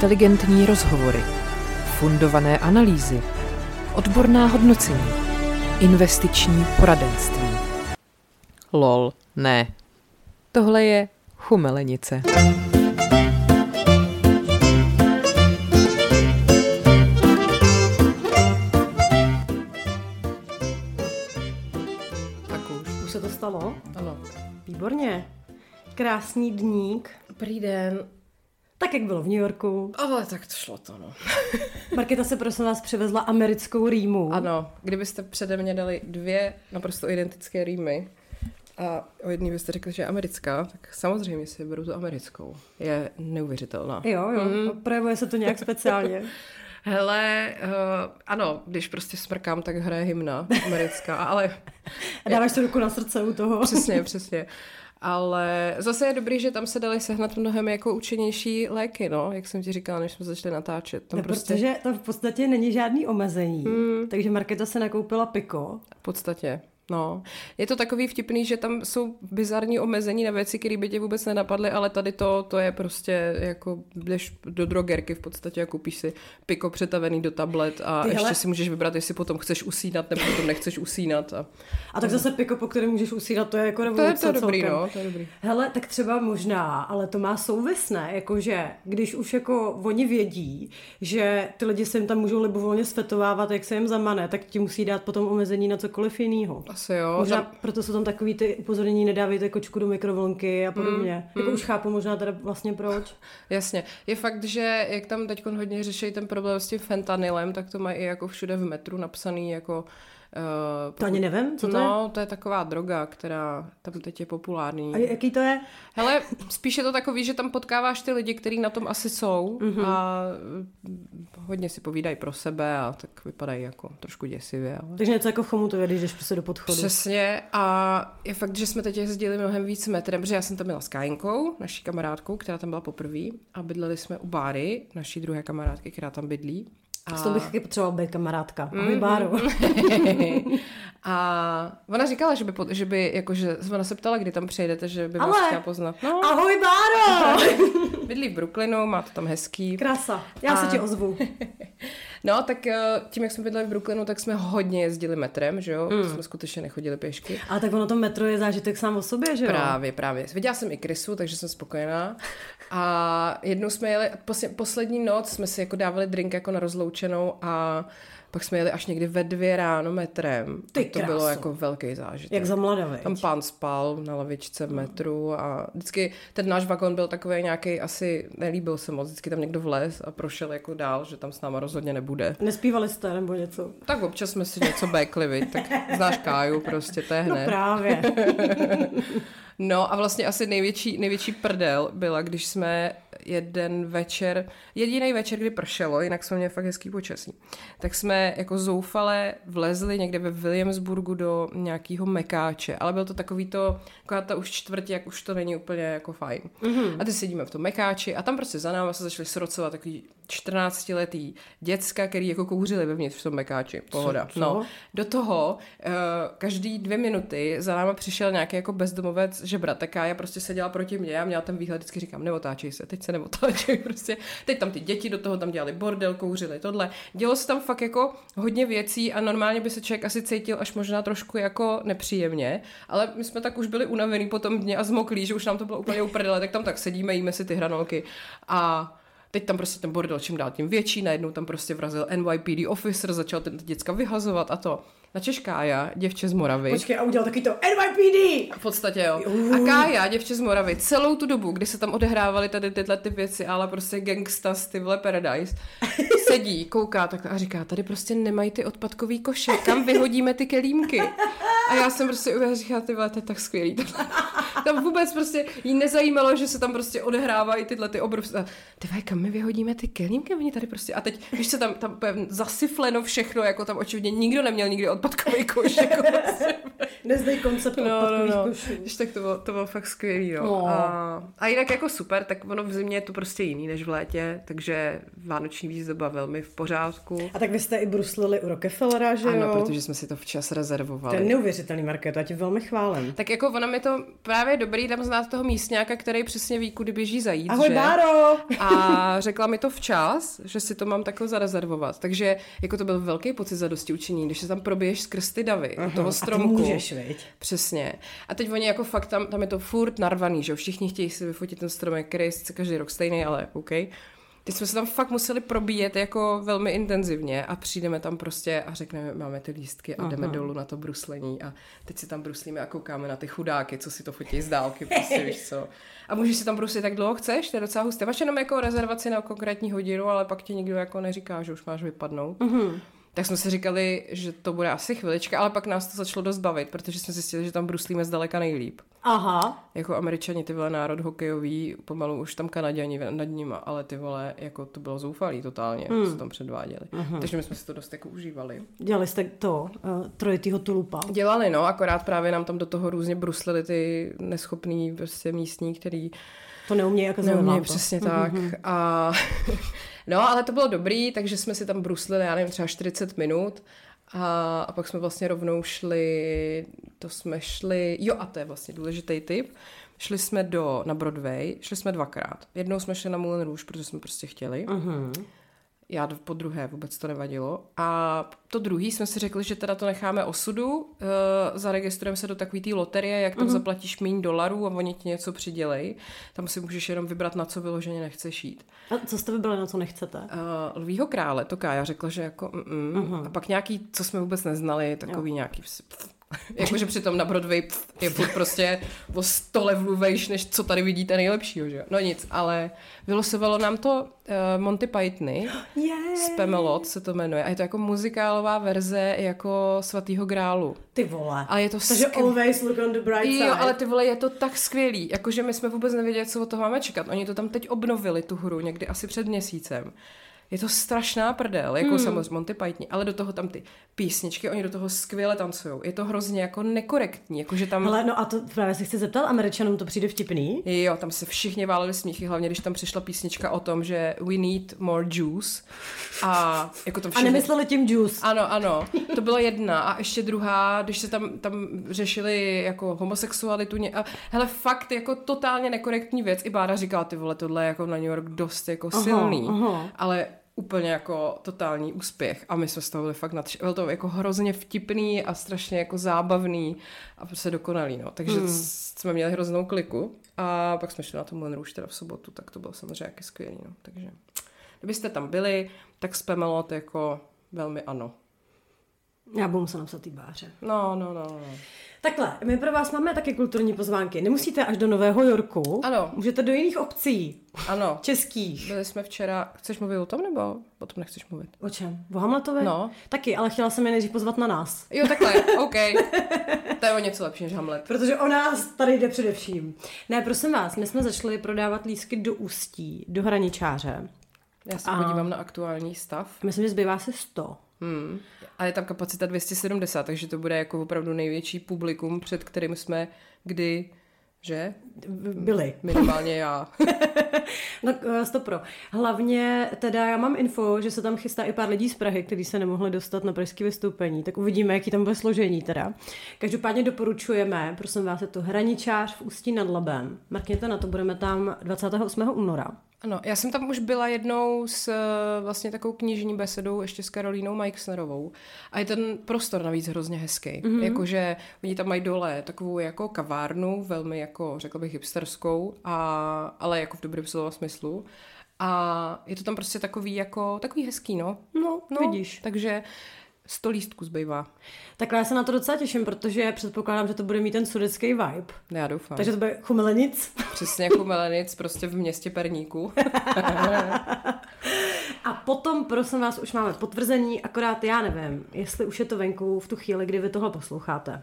inteligentní rozhovory, fundované analýzy, odborná hodnocení, investiční poradenství. Lol, ne. Tohle je chumelenice. Tak už. Už se to stalo? Ano. Výborně. Krásný dník. Dobrý den. Tak, jak bylo v New Yorku. Ale tak to šlo to, no. Marketa se prosím vás přivezla americkou rýmu. Ano, kdybyste přede mě dali dvě naprosto identické rýmy a o jedný byste řekli, že je americká, tak samozřejmě si beru tu americkou. Je neuvěřitelná. Jo, jo. Mm. Projevuje se to nějak speciálně. Hele, uh, ano, když prostě smrkám, tak hraje hymna americká, ale... A dáváš si ruku na srdce u toho. Přesně, přesně. Ale zase je dobrý, že tam se dali sehnat mnohem jako účinnější léky, no, jak jsem ti říkala, než jsme začali natáčet. Tam no, prostě... Protože tam v podstatě není žádný omezení. Mm. Takže Marketa se nakoupila piko. V podstatě. No, je to takový vtipný, že tam jsou bizarní omezení na věci, které by tě vůbec nenapadly, ale tady to, to je prostě jako, jdeš do drogerky v podstatě a koupíš si piko přetavený do tablet a Ty, ještě hele- si můžeš vybrat, jestli potom chceš usínat nebo potom nechceš usínat. A... A tak zase piko, po kterém můžeš usínat, to je jako To je revoluce to dobrý, celkem. no, to je dobrý. Hele, tak třeba možná, ale to má souvis, ne? Jakože, když už jako oni vědí, že ty lidi se jim tam můžou libovolně svetovávat, jak se jim zamane, tak ti musí dát potom omezení na cokoliv jiného. Asi jo. Možná Tam, proto jsou tam takový ty upozornění, nedávejte kočku do mikrovlnky a podobně. Mm, jako už chápu možná teda vlastně proč. jasně. Je fakt, že jak tam teď hodně řeší ten problém s tím fentanylem, tak to mají i jako všude v metru napsaný jako Uh, To ani nevím, co to je? no, to je taková droga, která tam teď je populární. A jaký to je? Hele, spíš je to takový, že tam potkáváš ty lidi, kteří na tom asi jsou Mhm. mm-hmm. a mm, hodně si povídají pro sebe a tak vypadají jako trošku děsivě. Ale... Takže něco jako v Chomutově, když jdeš prostě do podchodu. Přesně a je fakt, že jsme teď jezdili mnohem víc metrem, protože já jsem tam byla s Kajinkou, naší kamarádkou, která tam byla poprvé a bydleli jsme u Báry, naší druhé kamarádky, která tam bydlí. A... S tou bych taky potřebovala být kamarádka. Ahoj, Báro. a ona říkala, že by, po- že by jakože, ona se ptala, kdy tam přijedete, že by vás Ale- chtěla poznat. No, Ahoj, Báro! bydlí v Brooklynu, má to tam hezký. Krása. Já se A- ti ozvu. No, tak eh, tím, jak jsme bydleli v Brooklynu, tak jsme hodně jezdili metrem, že jo? Mm. Jsme skutečně nechodili pěšky. Ale tak ono to metro je zážitek sám o sobě, že jo? Právě, právě. Viděla jsem i Krysu, takže jsem spokojená. A jednou jsme jeli, posle- poslední noc jsme si jako dávali drink jako na rozloučenou a pak jsme jeli až někdy ve dvě ráno metrem. Ty to bylo kráso. jako velký zážitek. Jak za mlada, veď? Tam pán spal na lavičce v metru a vždycky ten náš vagon byl takový nějaký, asi nelíbil se moc, vždycky tam někdo vlez a prošel jako dál, že tam s náma rozhodně nebude. Nespívali jste nebo něco? Tak občas jsme si něco bekli, tak znáš Káju, prostě to je No hned. právě. No a vlastně asi největší, největší prdel byla, když jsme jeden večer, jediný večer, kdy pršelo, jinak jsme měli fakt hezký počasí, tak jsme jako zoufale vlezli někde ve Williamsburgu do nějakého mekáče, ale byl to takový to, taková ta už čtvrtě, jak už to není úplně jako fajn. Mm-hmm. A ty sedíme v tom mekáči a tam prostě za náma se začali srocovat takový 14-letý děcka, který jako kouřili vevnitř v tom mekáči. Pohoda. co? No, do toho uh, každý dvě minuty za náma přišel nějaký jako bezdomovec žebrat, a já prostě seděla proti mě a měla ten výhled, vždycky říkám, neotáčej se, teď se neotáčej, prostě. Teď tam ty děti do toho tam dělali bordel, kouřili tohle. Dělo se tam fakt jako hodně věcí a normálně by se člověk asi cítil až možná trošku jako nepříjemně, ale my jsme tak už byli unavený po tom dně a zmoklí, že už nám to bylo úplně uprdele, tak tam tak sedíme, jíme si ty hranolky a Teď tam prostě ten bordel čím dál tím větší, najednou tam prostě vrazil NYPD officer, začal ten děcka vyhazovat a to. Načeš Kája, děvče z Moravy. Počkej, a udělal taky to NYPD! V podstatě jo. A Kája, děvče z Moravy, celou tu dobu, kdy se tam odehrávaly tady tyhle ty věci, ale prostě gangsta ty vole Paradise, sedí, kouká tak a říká, tady prostě nemají ty odpadkový koše, kam vyhodíme ty kelímky. A já jsem prostě úplně říkala, ty vole, to je tak skvělý. Tam vůbec prostě jí nezajímalo, že se tam prostě odehrávají tyhle ty obrovské. Ty vole, kam my vyhodíme ty kelímky? Oni tady prostě. A teď, když se tam, tam zasyfleno všechno, jako tam očividně nikdo neměl nikdy odpadkový koš. Jako. Nezdej koncept No, no, odpadkových no. košů. Když tak to bylo, to bylo fakt skvělý, no. No. A, a jinak jako super, tak ono v zimě je to prostě jiný než v létě, takže vánoční výzdoba velmi v pořádku. A tak vy jste i bruslili u Rockefellera, že Ano, jo? protože jsme si to včas To rezervovali. je neuvěřitelný market, já tě velmi chválím. Tak jako ona mi to právě právě dobrý tam znát toho místňáka, který přesně ví, kudy běží zajít. Ahoj, že? Báro! A řekla mi to včas, že si to mám takhle zarezervovat. Takže jako to byl velký pocit za dosti učení, když se tam probiješ skrz ty davy, uh-huh. toho stromku. A ty můžeš, viď? Přesně. A teď oni jako fakt tam, tam je to furt narvaný, že jo? Všichni chtějí si vyfotit ten stromek, který je sice každý rok stejný, ale OK. Teď jsme se tam fakt museli probíjet jako velmi intenzivně a přijdeme tam prostě a řekneme, máme ty lístky a jdeme Aha. dolů na to bruslení a teď si tam bruslíme a koukáme na ty chudáky, co si to fotí z dálky, prostě víš co. A můžeš si tam bruslit tak dlouho chceš, to je docela husté. Máš jenom jako rezervaci na konkrétní hodinu, ale pak ti nikdo jako neříká, že už máš vypadnout. Mhm. Tak jsme si říkali, že to bude asi chvilička, ale pak nás to začalo dost bavit, protože jsme zjistili, že tam bruslíme zdaleka nejlíp. Aha. Jako američani, ty vole národ hokejový, pomalu už tam kanaděni nad nima, ale ty vole, jako to bylo zoufalý totálně, hmm. co tam předváděli. Uh-huh. Takže my jsme si to dost jako užívali. Dělali jste to, uh, trojitýho tulupa. Dělali, no, akorát právě nám tam do toho různě bruslili ty neschopný prostě místní, který To neumějí, jak neumějí přesně tak. A no, ale to bylo dobrý, takže jsme si tam bruslili, já nevím, třeba 40 minut. A, a pak jsme vlastně rovnou šli, to jsme šli, jo a to je vlastně důležitý tip, šli jsme do, na Broadway, šli jsme dvakrát. Jednou jsme šli na Moulin Rouge, protože jsme prostě chtěli. Uh-huh. Já po druhé vůbec to nevadilo. A to druhý jsme si řekli, že teda to necháme osudu, uh, zaregistrujeme se do takové té loterie, jak tam Mhm. uh-huh. zaplatíš méně dolarů a oni ti něco přidělej. Tam si můžeš jenom vybrat, na co vyloženě nechceš jít. A co jste vybrali, na co nechcete? Uh, Lvího krále, to Kája řekla, že jako mm, uh-huh. A pak nějaký, co jsme vůbec neznali, takový jo. nějaký pf, pf. Jakože přitom na Broadway pf, je furt prostě o sto levelů vejš, než co tady vidíte nejlepšího, že jo? No nic, ale vylosovalo nám to uh, Monty Pythony, Yeah. Spamelot se to jmenuje, a je to jako muzikálová verze jako Svatýho grálu. Ty vole. A je to Takže skvělý. always look on the bright side. Jo, ale ty vole, je to tak skvělý, jakože my jsme vůbec nevěděli, co od toho máme čekat. Oni to tam teď obnovili, tu hru, někdy asi před měsícem. Je to strašná prdel, jako hmm. samozřejmě Monty Python, ale do toho tam ty písničky, oni do toho skvěle tancují. Je to hrozně jako nekorektní, jakože tam... Ale no a to právě se chci zeptat, Američanům to přijde vtipný? Jo, tam se všichni váleli smíchy, hlavně když tam přišla písnička o tom, že we need more juice. A jako to A všichni... nemysleli tím juice. Ano, ano. To byla jedna. A ještě druhá, když se tam, tam řešili jako homosexualitu. ně- A, hele, fakt jako totálně nekorektní věc. I Bára říkala, ty vole, tohle je jako na New York dost jako Aha, silný. aha. Ale úplně jako totální úspěch. A my jsme z toho byli fakt nadš... Bylo to jako hrozně vtipný a strašně jako zábavný a prostě dokonalý, no. Takže hmm. jsme měli hroznou kliku. A pak jsme šli na to Moulin Rouge teda v sobotu, tak to bylo samozřejmě jaký skvělý, no. Takže kdybyste tam byli, tak Spamelot jako velmi ano. Já budu muset napsat tý báře. No, no, no, no. Takhle, my pro vás máme taky kulturní pozvánky. Nemusíte až do Nového Yorku. Ano. Můžete do jiných obcí. Ano. Českých. Byli jsme včera, chceš mluvit o tom nebo o tom nechceš mluvit? O čem? O Hamletovi? No. Taky, ale chtěla jsem je nejdřív pozvat na nás. Jo, takhle, OK. To je o něco lepší než Hamlet. Protože o nás tady jde především. Ne, prosím vás, my jsme začali prodávat lísky do Ústí, do Hraničáře. Já se A- podívám na aktuální stav. Myslím, že zbývá se 100. Hmm. A je tam kapacita 270, takže to bude jako opravdu největší publikum, před kterým jsme kdy, že? Byli. Minimálně já. No, eh, stopro. Hlavně teda já mám info, že se tam chystá i pár lidí z Prahy, kteří se nemohli dostat na pražské vystoupení, tak uvidíme, jaký tam bude složení teda. Každopádně doporučujeme, prosím vás, je to Hraničář v Ústí nad Labem. Mrkněte na to, budeme tam 28. února. Ano, já jsem tam už byla jednou s eh, vlastně takovou knižní besedou ještě s Karolínou Majksnerovou a je ten prostor navíc hrozně hezký. Mm-hmm. Jakože oni tam mají dole takovou jako kavárnu, velmi jako, řekla bych, hipsterskou, a, ale jako v dobrém slova smyslu. A je to tam prostě takový jako, takový hezký, no. No, no vidíš. Takže 100 lístků zbývá. Tak já se na to docela těším, protože předpokládám, že to bude mít ten sudecký vibe. Já doufám. Takže to bude chumelenic. Přesně jako Melenic, prostě v městě Perníku. A potom, prosím vás, už máme potvrzení, akorát já nevím, jestli už je to venku v tu chvíli, kdy vy tohle posloucháte.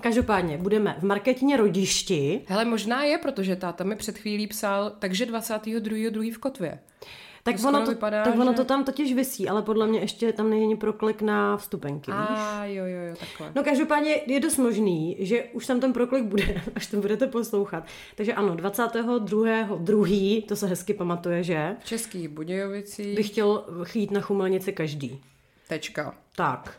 Každopádně budeme v marketině rodišti. Hele, možná je, protože táta mi před chvílí psal, takže 22.2. v Kotvě. Tak, To ono, to, vypadá, tak ono že- to tam totiž visí, ale podle mě ještě tam není proklik na vstupenky. víš? A jo, jo, jo, takhle. No každopádně je dost možný, že už tam ten proklik bude, až to budete poslouchat. Takže ano, 22. druhý, to se hezky pamatuje, že? V Českých Budějovicích. Bych chtěl jít na chumelnici každý. Tečka. Tak.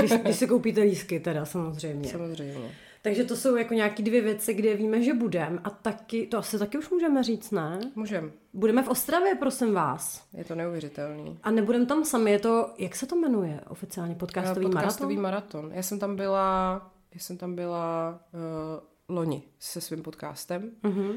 Když, když si koupíte lísky teda, samozřejmě. Samozřejmě. Takže to jsou jako nějaký dvě věci, kde víme, že budeme. A taky, to asi taky už můžeme říct, ne? Můžem. Budeme v Ostravě, prosím vás. Je to neuvěřitelný. A nebudeme tam sami, je to, jak se to jmenuje oficiálně, podcastový, Podcastový maraton? maraton. Já jsem tam byla, já jsem tam byla uh, loni se svým podcastem. Mhm.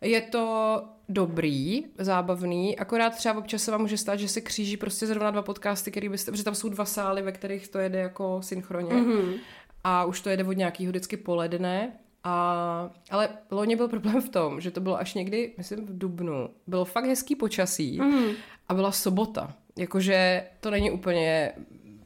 Je to dobrý, zábavný, akorát třeba občas se vám může stát, že se kříží prostě zrovna dva podcasty, který byste, protože tam jsou dva sály, ve kterých to jede jako synchronně Mhm. A už to jede od nějakého vždycky poledne. A, ale loni byl problém v tom, že to bylo až někdy, myslím v Dubnu, bylo fakt hezký počasí Mhm. a byla sobota. Jakože to není úplně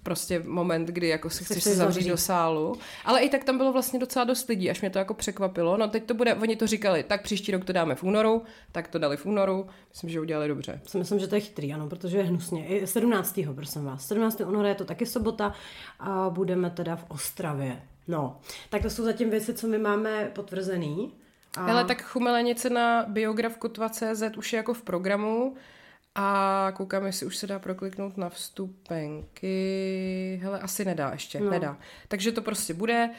prostě moment, kdy jako si Se chceš se zavřít do sálu. Ale i tak tam bylo vlastně docela dost lidí, až mě to jako překvapilo. No teď to bude, oni to říkali, tak příští rok to dáme v únoru, tak to dali v únoru. Myslím, že udělali dobře. Myslím, že to je chytrý, ano, protože je hnusně. I 17. prosím vás. 17. února je to taky sobota a budeme teda v Ostravě. No, tak to jsou zatím věci, co my máme potvrzený. A... Ale tak chumelenice na biografkotva.cz už je jako v programu a koukám, jestli už se dá prokliknout na vstupenky. Hele, asi nedá ještě, No. nedá. Takže to prostě bude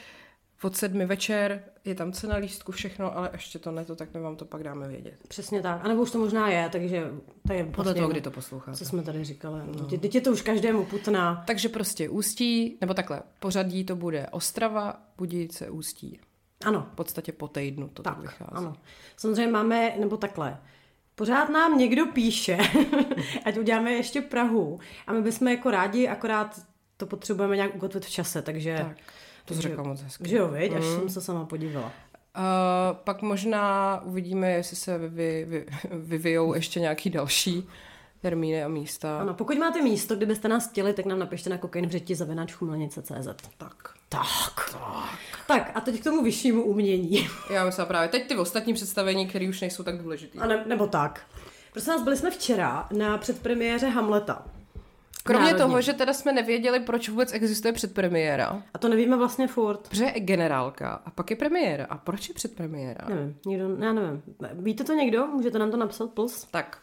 od sedmi večer, je tam cena lístku, všechno, ale ještě to ne, to tak my vám to pak dáme vědět. Přesně tak. A nebo už to možná je, takže to je Podle vlastně toho, kdy to posloucháte. Co jsme tady říkali. No. Teď je to už každému putná. Takže prostě Ústí, nebo takhle, pořadí to bude Ostrava, Budějice, Ústí. Ano, V podstatě po týdnu to tak, tak, vychází. ano. Samozřejmě máme, nebo takhle, pořád nám někdo píše, ať uděláme ještě Prahu. A my bychom jako rádi, akorát to potřebujeme nějak ukotvit v čase, takže... Tak, to jsi řekla moc hezky. Že jo, viď? Až Mhm. jsem se sama podívala. Uh, pak možná uvidíme, jestli se vy, vy, vyvijou ještě nějaký další termíny a místa. Ano, pokud máte místo, kde byste nás chtěli, tak nám napište na kokain v řeti zavináč chumlenice.cz. Tak. Tak. Tak a teď k tomu vyššímu umění. Já myslím právě teď ty ostatní představení, které už nejsou tak důležitý. A ne, nebo tak. Prosím vás, byli jsme včera na předpremiéře Hamleta. Kromě Národní. toho, že teda jsme nevěděli, proč vůbec existuje předpremiéra, A to nevíme vlastně furt. protože je generálka a pak je premiéra. A proč je předpremiéra? Nevím, nikdo, já nevím. Víte to někdo? Můžete nám to napsat, plus? Tak.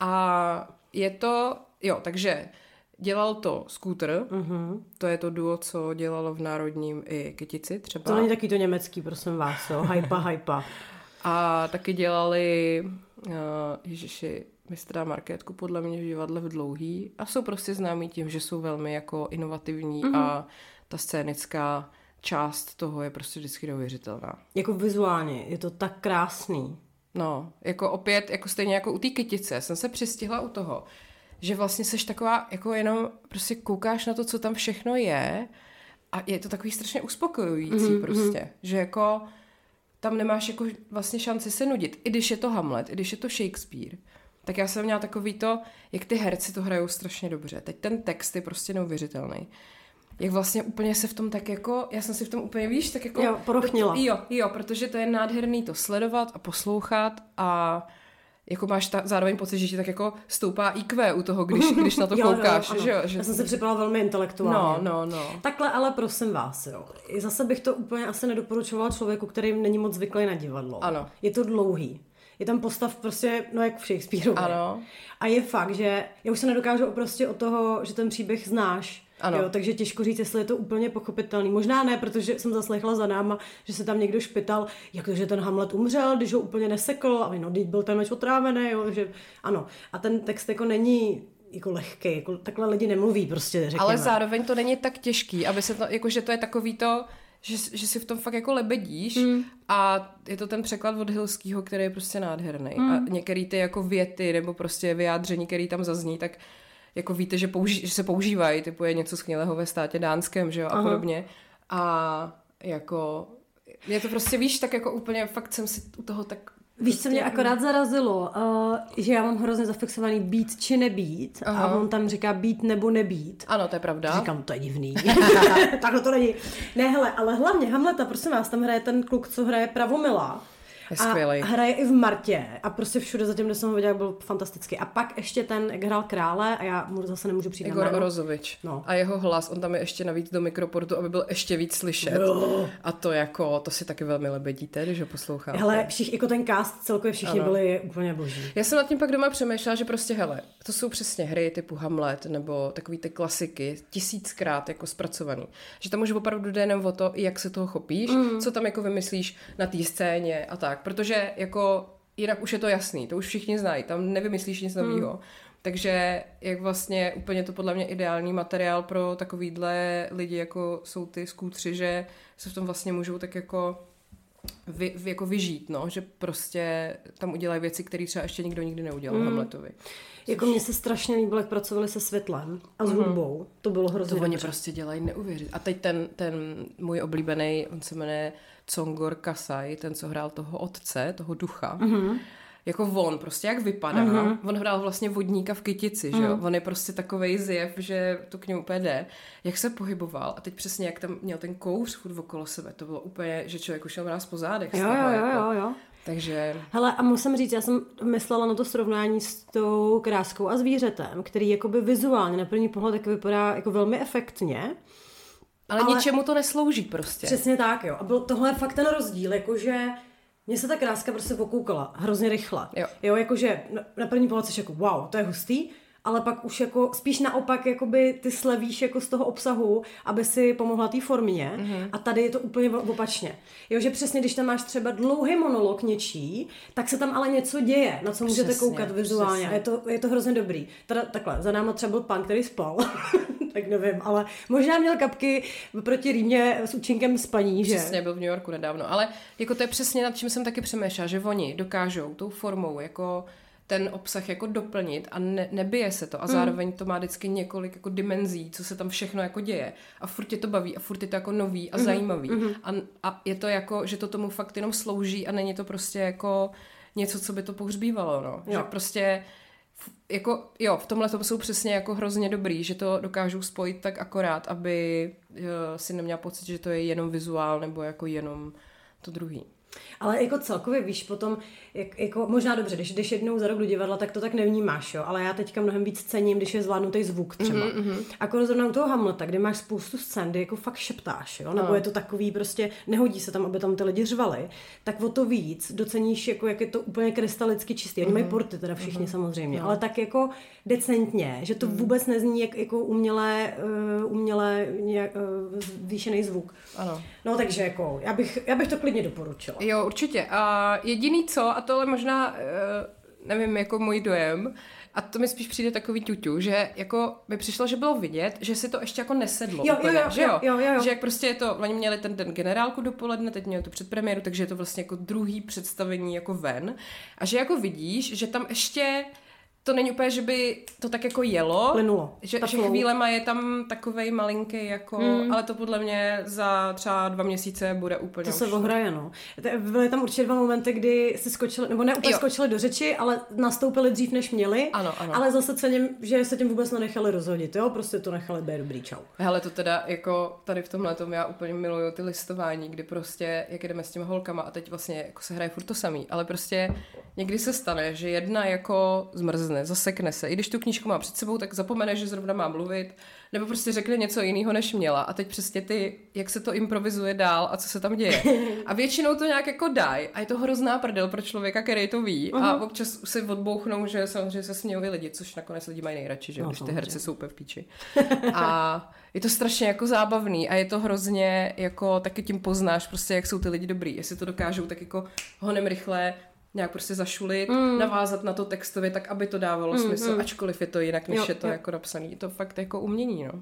A je to, jo, takže dělal to Scooter, Mhm. to je to duo, co dělalo v Národním i Kytici třeba. To není taky to německý, prosím vás, jo. Hypa, hypa. A taky dělali, uh, ježiši, mistra Markétku podle mě v divadle v dlouhý a jsou prostě známí tím, že jsou velmi jako inovativní Mhm. mm-hmm. a ta scénická část toho je prostě vždycky neuvěřitelná. Jako vizuálně, je to tak krásný. No, jako opět, jako stejně jako u té kytice, jsem se přistihla u toho, že vlastně seš taková, jako jenom prostě koukáš na to, co tam všechno je a je to takový strašně uspokojující mm-hmm. prostě, že jako tam nemáš jako vlastně šanci se nudit, i když je to Hamlet, i když je to Shakespeare, tak já jsem měla takový to, jak ty herci to hrajou strašně dobře. Teď ten text je prostě neuvěřitelný. Jak vlastně úplně se v tom tak jako, já jsem si v tom úplně, víš, tak jako... Jo, porochnila. Jo, jo, protože to je nádherný to sledovat a poslouchat a jako máš ta, zároveň pocit, že ti tak jako stoupá IQ u toho, když, když na to Jo, jo, koukáš, ano. že jo? Že Já jsem se připadala velmi intelektuálně. No, no, no. Takhle ale prosím vás, jo. Zase bych to úplně asi nedoporučovala člověku, který není moc zvyklý na divadlo. Ano. Je to dlouhý. Je tam postav prostě, no jak v Shakespeareu. Ano. A je fakt, že já už se nedokážu prostě od toho, že ten příběh znáš. Ano. Jo, takže těžko říct, jestli je to úplně pochopitelný. Možná ne, protože jsem zaslechla za náma, že se tam někdo špital, jak to, že ten Hamlet umřel, když ho úplně nesekl, a no, teď byl ten meč otrávený, jo, že ano. A ten text jako není jako lehký, jako takhle lidi nemluví prostě, řekněme. Ale zároveň to není tak těžký, aby se to, jakože to je takový to, že, že si v tom fakt jako lebedíš mm. a je to ten překlad od Hilskýho, který je prostě nádherný. Mm. A některé ty jako věty nebo prostě vyjádření, které tam zazní, tak jako víte, že, použi- že se používají, typu je něco skvělého ve státě dánském, že jo, a Aha. podobně. A jako je to prostě, víš, tak jako úplně, fakt jsem si u toho tak Víš, co mě akorát zarazilo, uh, že já mám hrozně zafixovaný být či nebýt Aha. a on tam říká být nebo nebýt. Ano, to je pravda. Říkám, to je divný. Takhle to není. Ne, hele, ale hlavně Hamleta, prosím vás, tam hraje ten kluk, co hraje Pravomila. Je a hraje i v Martě a prostě všude zatím, kde jsem ho viděla, byl fantastický. A pak ještě ten, jak hrál krále a já mu zase nemůžu přijít Igor na jméno. Orozovič. No. A jeho hlas, on tam je ještě navíc do mikroportu, aby byl ještě víc slyšet. Jo. A to jako, to si taky velmi lebedíte, když ho posloucháte. Hele, všichni, jako ten cast celkově všichni Ano. byli úplně boží. Já jsem nad tím pak doma přemýšlela, že prostě hele, to jsou přesně hry typu Hamlet nebo takový ty klasiky, tisíckrát jako zpracovaný. Že tam už opravdu jde jenom o to, jak se toho chopíš, mm. co tam jako vymyslíš na té scéně a tak. Protože jako jinak už je to jasný, to už všichni znají, tam nevymyslíš nic nového. Takže jak vlastně úplně to podle mě ideální materiál pro takovýhle lidi, jako jsou ty skútři, že se v tom vlastně můžou tak jako vy, jako vyžít, no, že prostě tam udělají věci, které třeba ještě nikdo nikdy neudělal mm. Hamletovi. Jako mně se strašně líbilo, jak pracovali se světlem a s hudbou. To bylo Mhm. To hrozně oni dobře. prostě dělají neuvěřit. A teď ten, ten můj oblíbený, on se jmenuje Congor Kasai, ten, co hrál toho otce, toho ducha. Mm-hmm. Jako on, prostě jak vypadá. Mm-hmm. On hrál vlastně vodníka v kytici, že jo? On je prostě takovej zjev, že to k němu úplně jde. Jak se pohyboval a teď přesně jak tam měl ten kouř furt okolo sebe, to bylo úplně, že člověk už měl mráz po zádech. Jo, jo, jo, jako. jo, jo. Takže Hele, a musím říct, já jsem myslela na to srovnání s tou kráskou a zvířetem, který jakoby vizuálně na první pohled tak vypadá jako velmi efektně. Ale, Ale- ničemu to neslouží prostě. Přesně tak, jo. A byl, tohle je fakt ten rozdíl, jakože mně se ta kráska prostě pokoukala hrozně rychle. Jo. jo jakože na, na první pohled jsi jako wow, to je hustý, ale pak už jako spíš naopak jakoby ty slevíš jako z toho obsahu, aby si pomohla té formě Mhm. mm-hmm. a tady je to úplně opačně. Jo, že přesně když tam máš třeba dlouhý monolog něčí, tak se tam ale něco děje, na co můžete Přesně, koukat vizuálně přesně. a je to, je to hrozně dobrý. Teda takhle, za náma třeba byl pán, který spal, tak nevím, ale možná měl kapky proti rýmě s účinkem spaní, že? Přesně, byl v New Yorku nedávno. Ale jako to je přesně nad čím jsem taky přemýšlela, že oni dokážou tou formou jako ten obsah jako doplnit a ne, nebije se to a zároveň to má vždycky několik jako dimenzí, co se tam všechno jako děje a furt tě to baví a furt je to jako nový a zajímavý a, a je to jako, že to tomu fakt jenom slouží a není to prostě jako něco, co by to pohřbívalo, no. Že Jo. prostě f- jako, jo, v tomhle to jsou přesně jako hrozně dobrý, že to dokážou spojit tak akorát, aby uh, si neměla pocit, že to je jenom vizuál nebo jako jenom to druhý. Ale jako celkově víš potom, jak, jako možná dobře, když jdeš jednou za rok do divadla, tak to tak nevnímáš, jo. Ale já teďka mnohem víc cením, když je zvládnutý zvuk třeba. Mm-hmm. Mhm, Jako zrovna u toho Hamleta, kde máš spoustu scén, kdy jako fakt šeptáš, jo. Nebo je to takový prostě, nehodí se tam, aby tam ty lidi řvali, tak o to víc doceníš, jako jak je to úplně krystalicky čistý. Oni mají Mhm. porty teda všichni samozřejmě, No. ale tak jako decentně, že to vůbec nezní jak, jako umělé, uh, umělé nějak, uh, zvýšený zvuk. Ano. No takže jako, já bych, já bych to klidně doporučila. Jo, určitě. A jediný co, a tohle možná, eh, nevím, jako můj dojem, a to mi spíš přijde takový ťuťu, že jako mi přišlo, že bylo vidět, že si to ještě jako nesedlo Jo, jo, úplně, jo, že jo, jo, jo, jo. Že jak prostě je to, oni měli ten den generálku dopoledne, teď měli tu předpremiéru, takže je to vlastně jako druhý představení jako ven. A že jako vidíš, že tam ještě to není úplně, že by to tak jako jelo. Plynulo. Že, že chvílema je tam takovej malinký, jako, Hmm. ale to podle mě za třeba dva měsíce bude úplně To už se ohraje, no. Byly tam určitě dva momenty, kdy si skočili, nebo ne úplně Jo. skočili do řeči, ale nastoupili dřív, než měli. Ano, ano. Ale zase cením, že se tím vůbec nenechali rozhodit, jo? Prostě to nechali být dobrý, čau. Hele, to teda jako tady v tomhle tom já úplně miluju ty listování, kdy prostě, jak jdeme s těma holkama a teď vlastně jako se hraje furt to samý, ale prostě někdy se stane, že jedna jako zmrzne, zasekne se, i když tu knížku má před sebou, tak zapomene, že zrovna má mluvit, nebo prostě řekne něco jiného, než měla a teď přesně ty, jak se to improvizuje dál a co se tam děje. A většinou to nějak jako dají a je to hrozná prdel pro člověka, který to ví a občas si odbouchnou, že samozřejmě se smějou i lidi, což nakonec lidi mají nejradši, že No, když ty herci jsou úplně v píči. A je to strašně jako zábavný a je to hrozně jako taky tím poznáš prostě, jak jsou ty lidi dobrý. Jestli to dokážou tak jako honem rychle nějak prostě zašulit, mm. navázat na to textově, tak aby to dávalo mm, smysl, mm. ačkoliv je to jinak, než Jo, je to jo. jako napsaný. Je to fakt jako umění, no.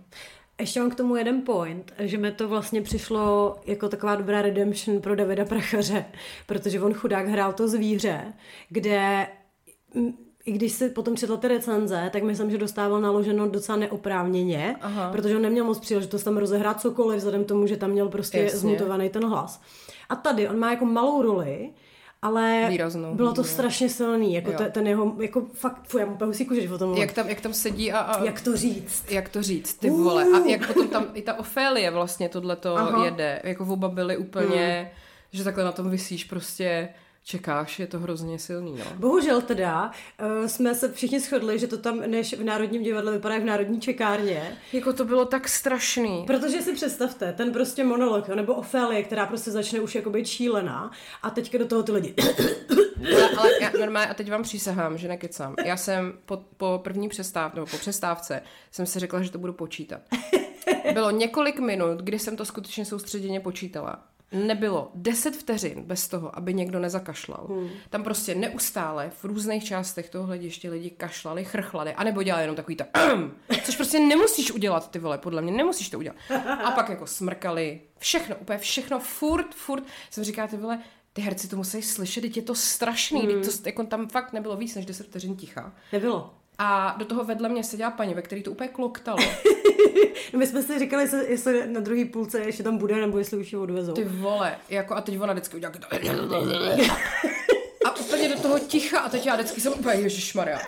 Ještě mám k tomu jeden point, že mi to vlastně přišlo jako taková dobrá redemption pro Davida Prachaře, protože on chudák hrál to zvíře, kde i když si potom četla ty recenze, tak myslím, že dostával naloženo docela neoprávněně, Aha. protože on neměl moc příležitost tam rozehrát cokoliv, vzhledem k tomu, že tam měl prostě Jasně. zmutovaný ten hlas. A tady on má jako malou roli, ale Výraznou, bylo to strašně silný, jako Jo. te, ten jeho, jako fakt, fuj, já mu úplně když o tom. Jak tam, jak tam sedí a, a jak to říct? jak to říct, ty vole. A jak potom tam i ta Ofélie vlastně tohleto Aha. jede. Jako oba byly úplně, že takhle na tom vysíš prostě Čekáš, je to hrozně silný, no. Bohužel teda uh, jsme se všichni shodli, že to tam než v Národním divadle vypadá v Národní čekárně. Jako to bylo tak strašný. Protože si představte, ten prostě monolog, nebo Ofélie, která prostě začne už jako být šílená a teďka do toho ty lidi. Ale, ale já normálně, a teď vám přísahám, že nekecám. Já jsem po, po první přestáv, nebo po přestávce jsem si řekla, že to budu počítat. Bylo několik minut, kdy jsem to skutečně soustředěně počítala. Nebylo 10 vteřin bez toho, aby někdo nezakašlal. Hmm. Tam prostě neustále v různých částech toho hlediště lidi kašlali, chrchlali, anebo dělali jenom takový to, což prostě nemusíš udělat, ty vole, podle mě, nemusíš to udělat. A pak jako smrkali, všechno, úplně všechno, furt, furt. Jsem říká, ty vole, ty herci to musí slyšet, teď je to strašný, hmm. to, jako tam fakt nebylo víc než 10 vteřin ticha. Nebylo. A do toho vedle mě seděla paní, ve který to úplně kloktalo. My jsme si říkali, jestli, jestli na druhý půlce ještě tam bude, nebo jestli už ji odvezou. Ty vole, jako a teď ona vždycky udělá a úplně do toho ticha a teď já vždycky jsem úplně ježišmarja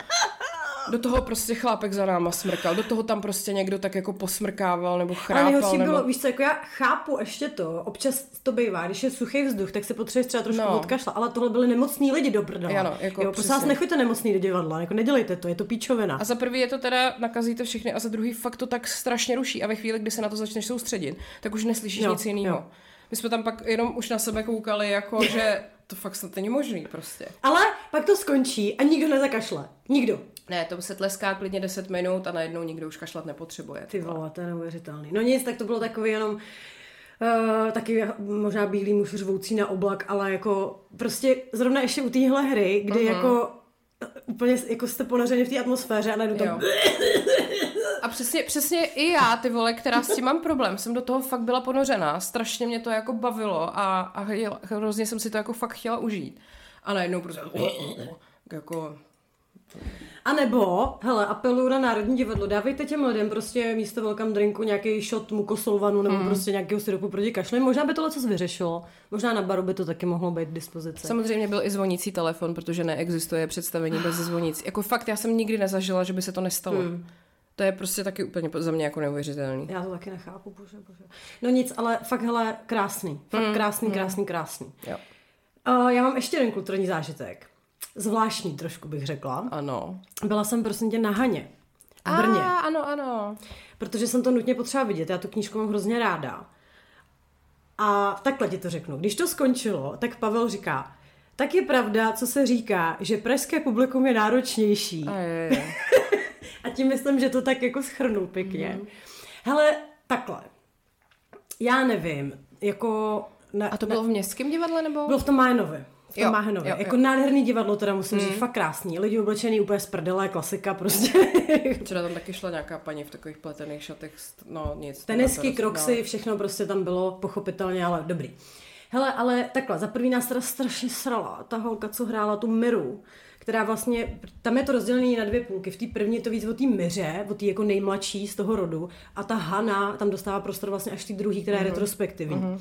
do toho prostě chlápek za náma smrkal, do toho tam prostě někdo tak jako posmrkával nebo chrápal. Ale nejhorší nebo... bylo, víš co, jako já chápu ještě to, občas to bývá, když je suchý vzduch, tak se potřebuješ třeba trošku no. odkašlat, ale tohle byly nemocní lidi do prdela. Ano, jako jo, prosím vás, nechoďte nemocný do divadla, jako nedělejte to, je to píčovina. A za prvý je to teda, nakazíte všechny a za druhý fakt to tak strašně ruší a ve chvíli, kdy se na to začneš soustředit, tak už neslyšíš jo, nic jiného. My jsme tam pak jenom už na sebe koukali, jako že to fakt snad není možný prostě. Ale pak to skončí a nikdo nezakašle. Nikdo. Ne, to se tleská klidně 10 minut a najednou nikdo už kašlat nepotřebuje. Ty vole, to je neuvěřitelný. No nic, tak to bylo takový jenom Uh, taky možná bílý muž řvoucí na oblak, ale jako prostě zrovna ještě u téhle hry, kdy uh-huh. jako úplně jako jste ponořeni v té atmosféře a najednou tam... A přesně, přesně i já, ty vole, která s tím mám problém, jsem do toho fakt byla ponořená, strašně mě to jako bavilo a, a hrozně jsem si to jako fakt chtěla užít. A najednou prostě jako a nebo, hele, apeluju na Národní divadlo, dávejte těm lidem prostě místo welcome drinku nějaký shot mukosolvanu nebo hmm. prostě nějakého syrupu proti kašli. Možná by tohle co vyřešilo. Možná na baru by to taky mohlo být k dispozici. Samozřejmě byl i zvonící telefon, protože neexistuje představení bez zvonící. Jako fakt, já jsem nikdy nezažila, že by se to nestalo. Hmm. To je prostě taky úplně za mě jako neuvěřitelný. Já to taky nechápu, bože, bože. No nic, ale fakt, hele, krásný. Fakt hmm. krásný, hmm. krásný, krásný. Jo. Uh, já mám ještě jeden kulturní zážitek zvláštní trošku bych řekla. Ano. Byla jsem prosím tě na Haně. V Brně. A, ano, ano. Protože jsem to nutně potřeba vidět. Já tu knížku mám hrozně ráda. A takhle ti to řeknu. Když to skončilo, tak Pavel říká, tak je pravda, co se říká, že pražské publikum je náročnější. A, je, je. a tím myslím, že to tak jako schrnul pěkně. Mm. Hele, takhle. Já nevím, jako... Na, a to bylo na, v městském divadle nebo? Bylo v tom Májnově. V tom Máhenově. Jako jo. nádherný divadlo, teda musím mm. říct, fakt krásný. Lidi oblečený úplně z prdele, klasika prostě. Včera tam taky šla nějaká paní v takových pletených šatech, no nic. Tenisky, kroxy, no. všechno prostě tam bylo pochopitelně, ale dobrý. Hele, ale takhle, za první nás teda strašně srala ta holka, co hrála tu Miru, která vlastně, tam je to rozdělené na dvě půlky. V té první je to víc o té Myře, o té jako nejmladší z toho rodu, a ta Hana tam dostává prostor vlastně až v té druhé, která je uh-huh. retrospektivní. Uh-huh.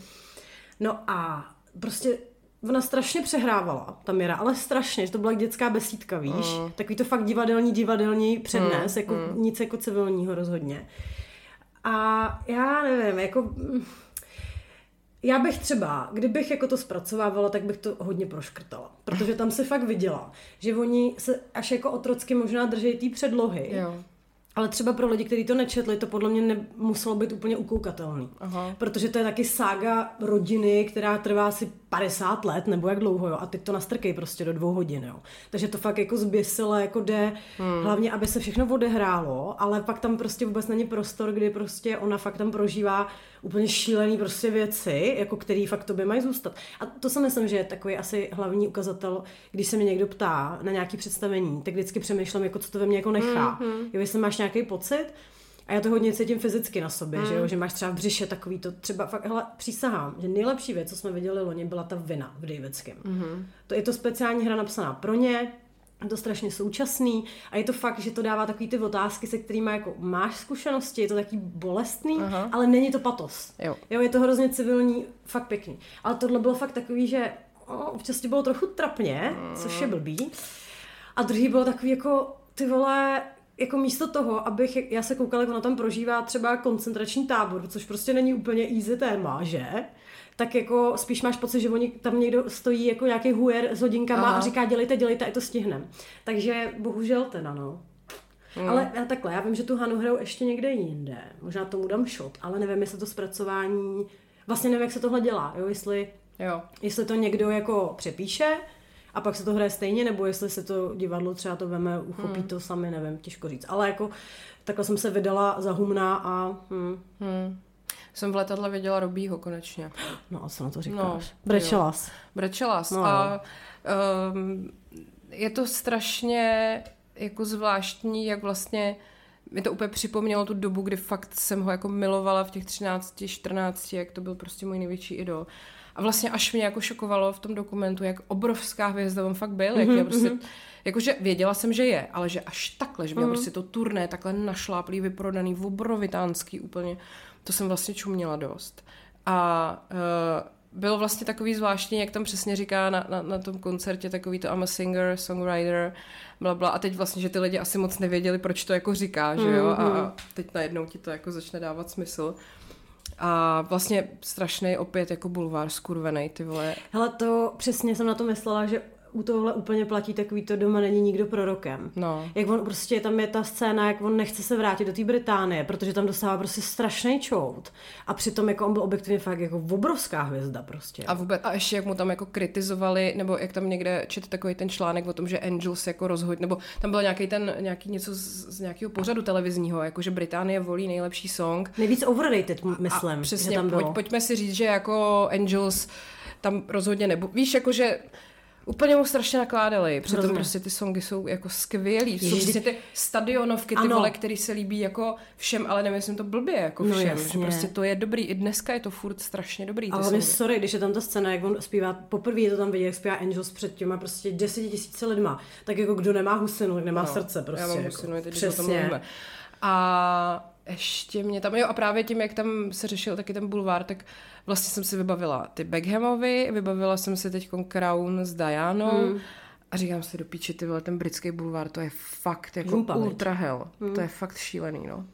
No a prostě ona strašně přehrávala, ta Mira, ale strašně, že to byla dětská besídka, víš? Mm. Takový to fakt divadelní, divadelní přednes, mm. jako mm. nic jako civilního rozhodně. A já nevím, jako... Já bych třeba, kdybych jako to zpracovávala, tak bych to hodně proškrtala. Protože tam se fakt viděla, že oni se až jako otrocky možná drží té předlohy. Jo. Ale třeba pro lidi, kteří to nečetli, to podle mě nemuselo být úplně ukoukatelný. Aha. Protože to je taky sága rodiny, která trvá asi 50 let, nebo jak dlouho, jo, a teď to nastrkej prostě do dvou hodin, jo. Takže to fakt jako zběsilo, jako jde, hmm. hlavně, aby se všechno odehrálo, ale pak tam prostě vůbec není prostor, kdy prostě ona fakt tam prožívá úplně šílený prostě věci, jako který fakt tobě mají zůstat. A to si myslím, že je takový asi hlavní ukazatel, když se mě někdo ptá na nějaký představení, tak vždycky přemýšlím, jako co to ve mně jako nechá. Mm-hmm. Jo, jestli máš nějaký pocit, a já to hodně cítím fyzicky na sobě, mm. že, jo? že máš třeba v břiše takový to, třeba fakt, hele, přísahám, že nejlepší věc, co jsme viděli loni, byla ta vina v Davidském. Mm. To je to speciální hra napsaná pro ně, je to strašně současný a je to fakt, že to dává takový ty otázky, se kterými jako máš zkušenosti, je to taky bolestný, Aha. ale není to patos. Jo. jo. je to hrozně civilní, fakt pěkný. Ale tohle bylo fakt takový, že o, občas ti bylo trochu trapně, mm. což je blbý. A druhý bylo takový jako, ty vole, jako místo toho, abych, já se koukala, jak ona tam prožívá třeba koncentrační tábor, což prostě není úplně easy téma, že? tak jako spíš máš pocit, že oni tam někdo stojí jako nějaký hujer s hodinkama Aha. a říká dělejte, dělejte, a to stihnem. Takže bohužel teda, no. Hmm. Ale já takhle, já vím, že tu Hanu hrajou ještě někde jinde. Možná tomu dám shot, ale nevím, jestli to zpracování, vlastně nevím, jak se tohle dělá, jo, jestli, jo. jestli to někdo jako přepíše, a pak se to hraje stejně, nebo jestli se to divadlo třeba to veme, uchopí hmm. to sami, nevím, těžko říct. Ale jako takhle jsem se vydala za humna a... Hmm. Hmm. Jsem v letadle viděla Robího konečně. No a co na to říkáš? No, Brečelas. Brečelas. No. A um, je to strašně jako zvláštní, jak vlastně mi to úplně připomnělo tu dobu, kdy fakt jsem ho jako milovala v těch 13, 14, jak to byl prostě můj největší idol. A vlastně až mě jako šokovalo v tom dokumentu, jak obrovská hvězda on fakt byl, jak mm-hmm. prostě, mhm. jakože věděla jsem, že je, ale že až takhle, že měl mm-hmm. prostě to turné takhle našláplý, vyprodaný, obrovitánský úplně, to jsem vlastně čuměla dost. A uh, bylo vlastně takový zvláštní, jak tam přesně říká na, na, na tom koncertě, takový to I'm a singer, songwriter, bla, bla. A teď vlastně, že ty lidi asi moc nevěděli, proč to jako říká, že jo? A, a teď najednou ti to jako začne dávat smysl. A vlastně strašný opět jako bulvár skurvený, ty vole. Hele, to přesně jsem na to myslela, že u tohohle úplně platí takový to doma není nikdo prorokem. No. Jak on prostě, tam je ta scéna, jak on nechce se vrátit do té Británie, protože tam dostává prostě strašný čout. A přitom jako on byl objektivně fakt jako obrovská hvězda prostě. A vůbec, a ještě jak mu tam jako kritizovali, nebo jak tam někde čet takový ten článek o tom, že Angels jako rozhodně, nebo tam byl nějaký ten, nějaký něco z, z nějakého pořadu televizního, jako že Británie volí nejlepší song. Nejvíc overrated, myslím. A přesně, tam bylo. Pojď, pojďme si říct, že jako Angels tam rozhodně nebo víš, jako že Úplně mu strašně nakládali, přitom Hrozně. prostě ty songy jsou jako skvělý. Jsou prostě ty stadionovky, ty ano. vole, který se líbí jako všem, ale nemyslím to blbě jako no, všem. Jasně. Že prostě to je dobrý, i dneska je to furt strašně dobrý. ale songy. sorry, když je tam ta scéna, jak on zpívá, poprvé je to tam vidět, jak zpívá Angels před těma prostě desetitisíce lidma, tak jako kdo nemá husinu, nemá no, srdce prostě. Já mám jako. husinu, teď Přesně. A ještě mě tam, jo a právě tím, jak tam se řešil taky ten bulvár, tak vlastně jsem si vybavila ty Beckhamovi, vybavila jsem si teď Crown s Dianou hmm. a říkám si do píči, ty vole, ten britský bulvár, to je fakt jako Žumpa, ultra hell. Hmm. To je fakt šílený, no.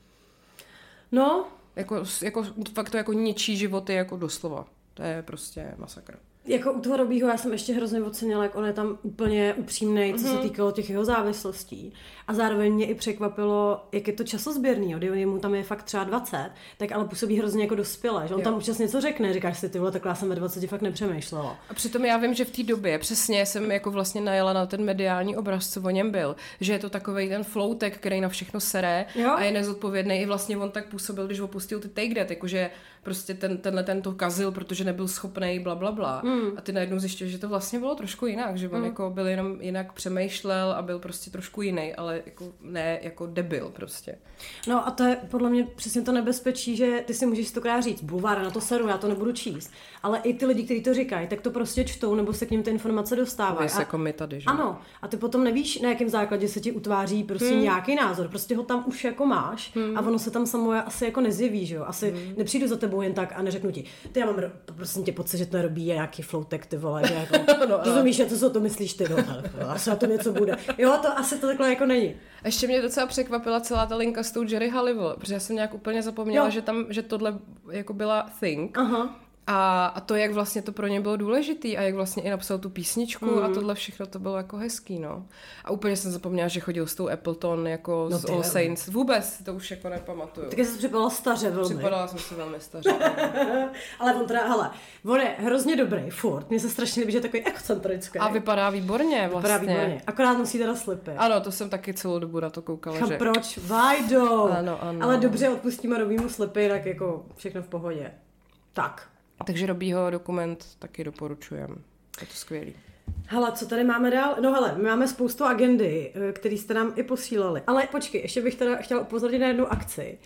No. Jako, jako, fakt to jako ničí životy jako doslova. To je prostě masakr. Jako u toho Robího já jsem ještě hrozně ocenila, jak on je tam úplně upřímný, co mm-hmm. se mhm. týkalo těch jeho závislostí. A zároveň mě i překvapilo, jak je to časozběrný, kdy mu tam je fakt třeba 20, tak ale působí hrozně jako dospělé, že on jo. tam občas něco řekne, říkáš si, ty vole, takhle já jsem ve 20 fakt nepřemýšlela. A přitom já vím, že v té době přesně jsem jako vlastně najela na ten mediální obraz, co o něm byl, že je to takový ten floutek, který na všechno seré jo? a je nezodpovědný. I vlastně on tak působil, když opustil ty take jakože prostě ten, tenhle ten to kazil, protože nebyl schopný, bla, bla, bla. Mm. A ty najednou zjišťuješ, že to vlastně bylo trošku jinak, že on mm. jako byl jenom jinak přemýšlel a byl prostě trošku jiný, ale jako ne jako debil prostě. No a to je podle mě přesně to nebezpečí, že ty si můžeš stokrát říct, bulvár, na to seru, já to nebudu číst. Ale i ty lidi, kteří to říkají, tak to prostě čtou nebo se k ním ty informace dostávají. A, jako my tady, že? Ano. A ty potom nevíš, na jakém základě se ti utváří prostě hmm. nějaký názor. Prostě ho tam už jako máš hmm. a ono se tam samo asi jako nezjeví, že jo? Asi hmm. nepřijdu za tebou jen tak a neřeknu ti, ty já mám prosím tě pocit, že to robí nějaký floutek, ty vole, že jako, no, rozumíš, co si o to myslíš ty, no, asi na to něco bude. Jo, to asi to takhle jako není. Ještě mě docela překvapila celá ta linka s tou Jerry Halliwell, protože já jsem nějak úplně zapomněla, jo. že tam, že tohle jako byla thing. Aha. A, a to, jak vlastně to pro ně bylo důležitý a jak vlastně i napsal tu písničku mm. a tohle všechno, to bylo jako hezký, no. A úplně jsem zapomněla, že chodil s tou Appleton jako no, z All Saints. Vůbec, to už jako nepamatuju. Tak jsem připadala staře velmi. Připadala jsem se velmi staře. Ale on teda, hele, on je hrozně dobrý, furt. Mně se strašně líbí, že je takový excentrický. A vypadá výborně vlastně. Vypadá výborně. Akorát musí teda slipy. Ano, to jsem taky celou dobu na to koukala. A že... proč? Vajdo! Ano, ano. Ale dobře, odpustíme Robímu slipy, tak jako všechno v pohodě. Tak. Takže Robího dokument taky doporučujem. Je to skvělý. Hele, co tady máme dál? No hele, my máme spoustu agendy, eh, které jste nám i posílali. Ale počkej, ještě bych teda chtěla upozornit na jednu akci,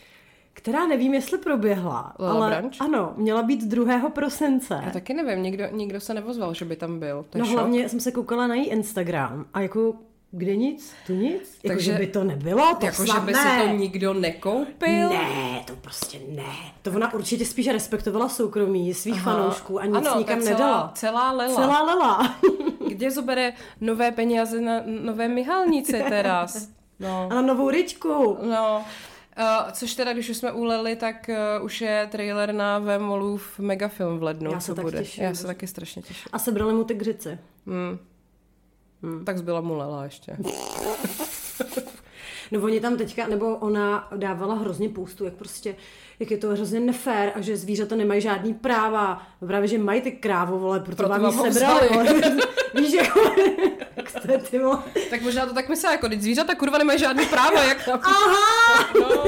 která nevím, jestli proběhla, Lala ale Branch? ano, měla být 2. prosince. Já taky nevím, nikdo, nikdo se nevozval, že by tam byl. To no šok. hlavně jsem se koukala na její Instagram a jako kde nic, tu nic? Jako, Takže, že by to nebylo, to Jako, snad že by ne. si to nikdo nekoupil? Ne, to prostě ne. To ona určitě spíš respektovala soukromí svých Aha. fanoušků a nic ano, nikam celá, nedala. celá lela. Celá lela. Kde zobere nové peníze na nové myhalnice teraz? No. A na novou ryčku. No, Uh, což teda, když už jsme uleli, tak uh, už je trailer na Vemolův megafilm v lednu, Já se co tak bude. těším. Já se taky strašně těším. A sebrali mu ty gřici. Hmm. Hmm. Tak zbyla mu lela ještě. No oni tam teďka, nebo ona dávala hrozně půstu, jak prostě, jak je to hrozně nefér a že zvířata nemají žádný práva. Právě, že mají ty krávo, vole, proto, Proto vám ji sebrali. Víš, jako, tak možná to tak myslá, jako teď zvířata kurva nemají žádný práva, jak tam. Aha! No,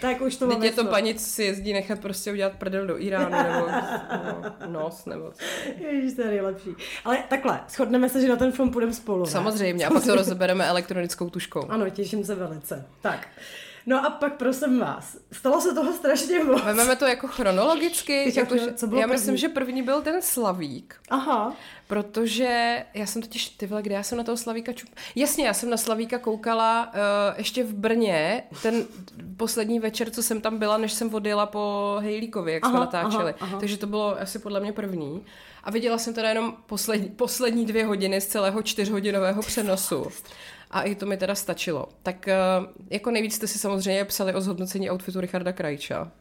Tak už to máme. je to paní, co si jezdí nechat prostě udělat prdel do Iránu, nebo no, nos, nebo co. Ježiš, to je nejlepší. Ale takhle, shodneme se, že na ten film půjdeme spolu. ne? Samozřejmě, a pak to rozebereme elektronickou tuškou. Ano, těším se velice. Tak. No a pak prosím vás, stalo se toho strašně moc. Vezmeme to jako chronologicky, jako, že, co bylo já myslím, první? že první byl ten Slavík, Aha. Protože já jsem totiž, ty vole, kde já jsem na toho Slavíka čup... Jasně, já jsem na Slavíka koukala uh, ještě v Brně, ten poslední večer, co jsem tam byla, než jsem odjela po Hejlíkovi, jak jsme Aha, natáčeli. aha, aha. Takže to bylo asi podle mě první. A viděla jsem teda jenom poslední, poslední dvě hodiny z celého čtyřhodinového přenosu. A i to mi teda stačilo. Tak uh, jako nejvíc jste si samozřejmě psali o zhodnocení outfitu Richarda Krajča.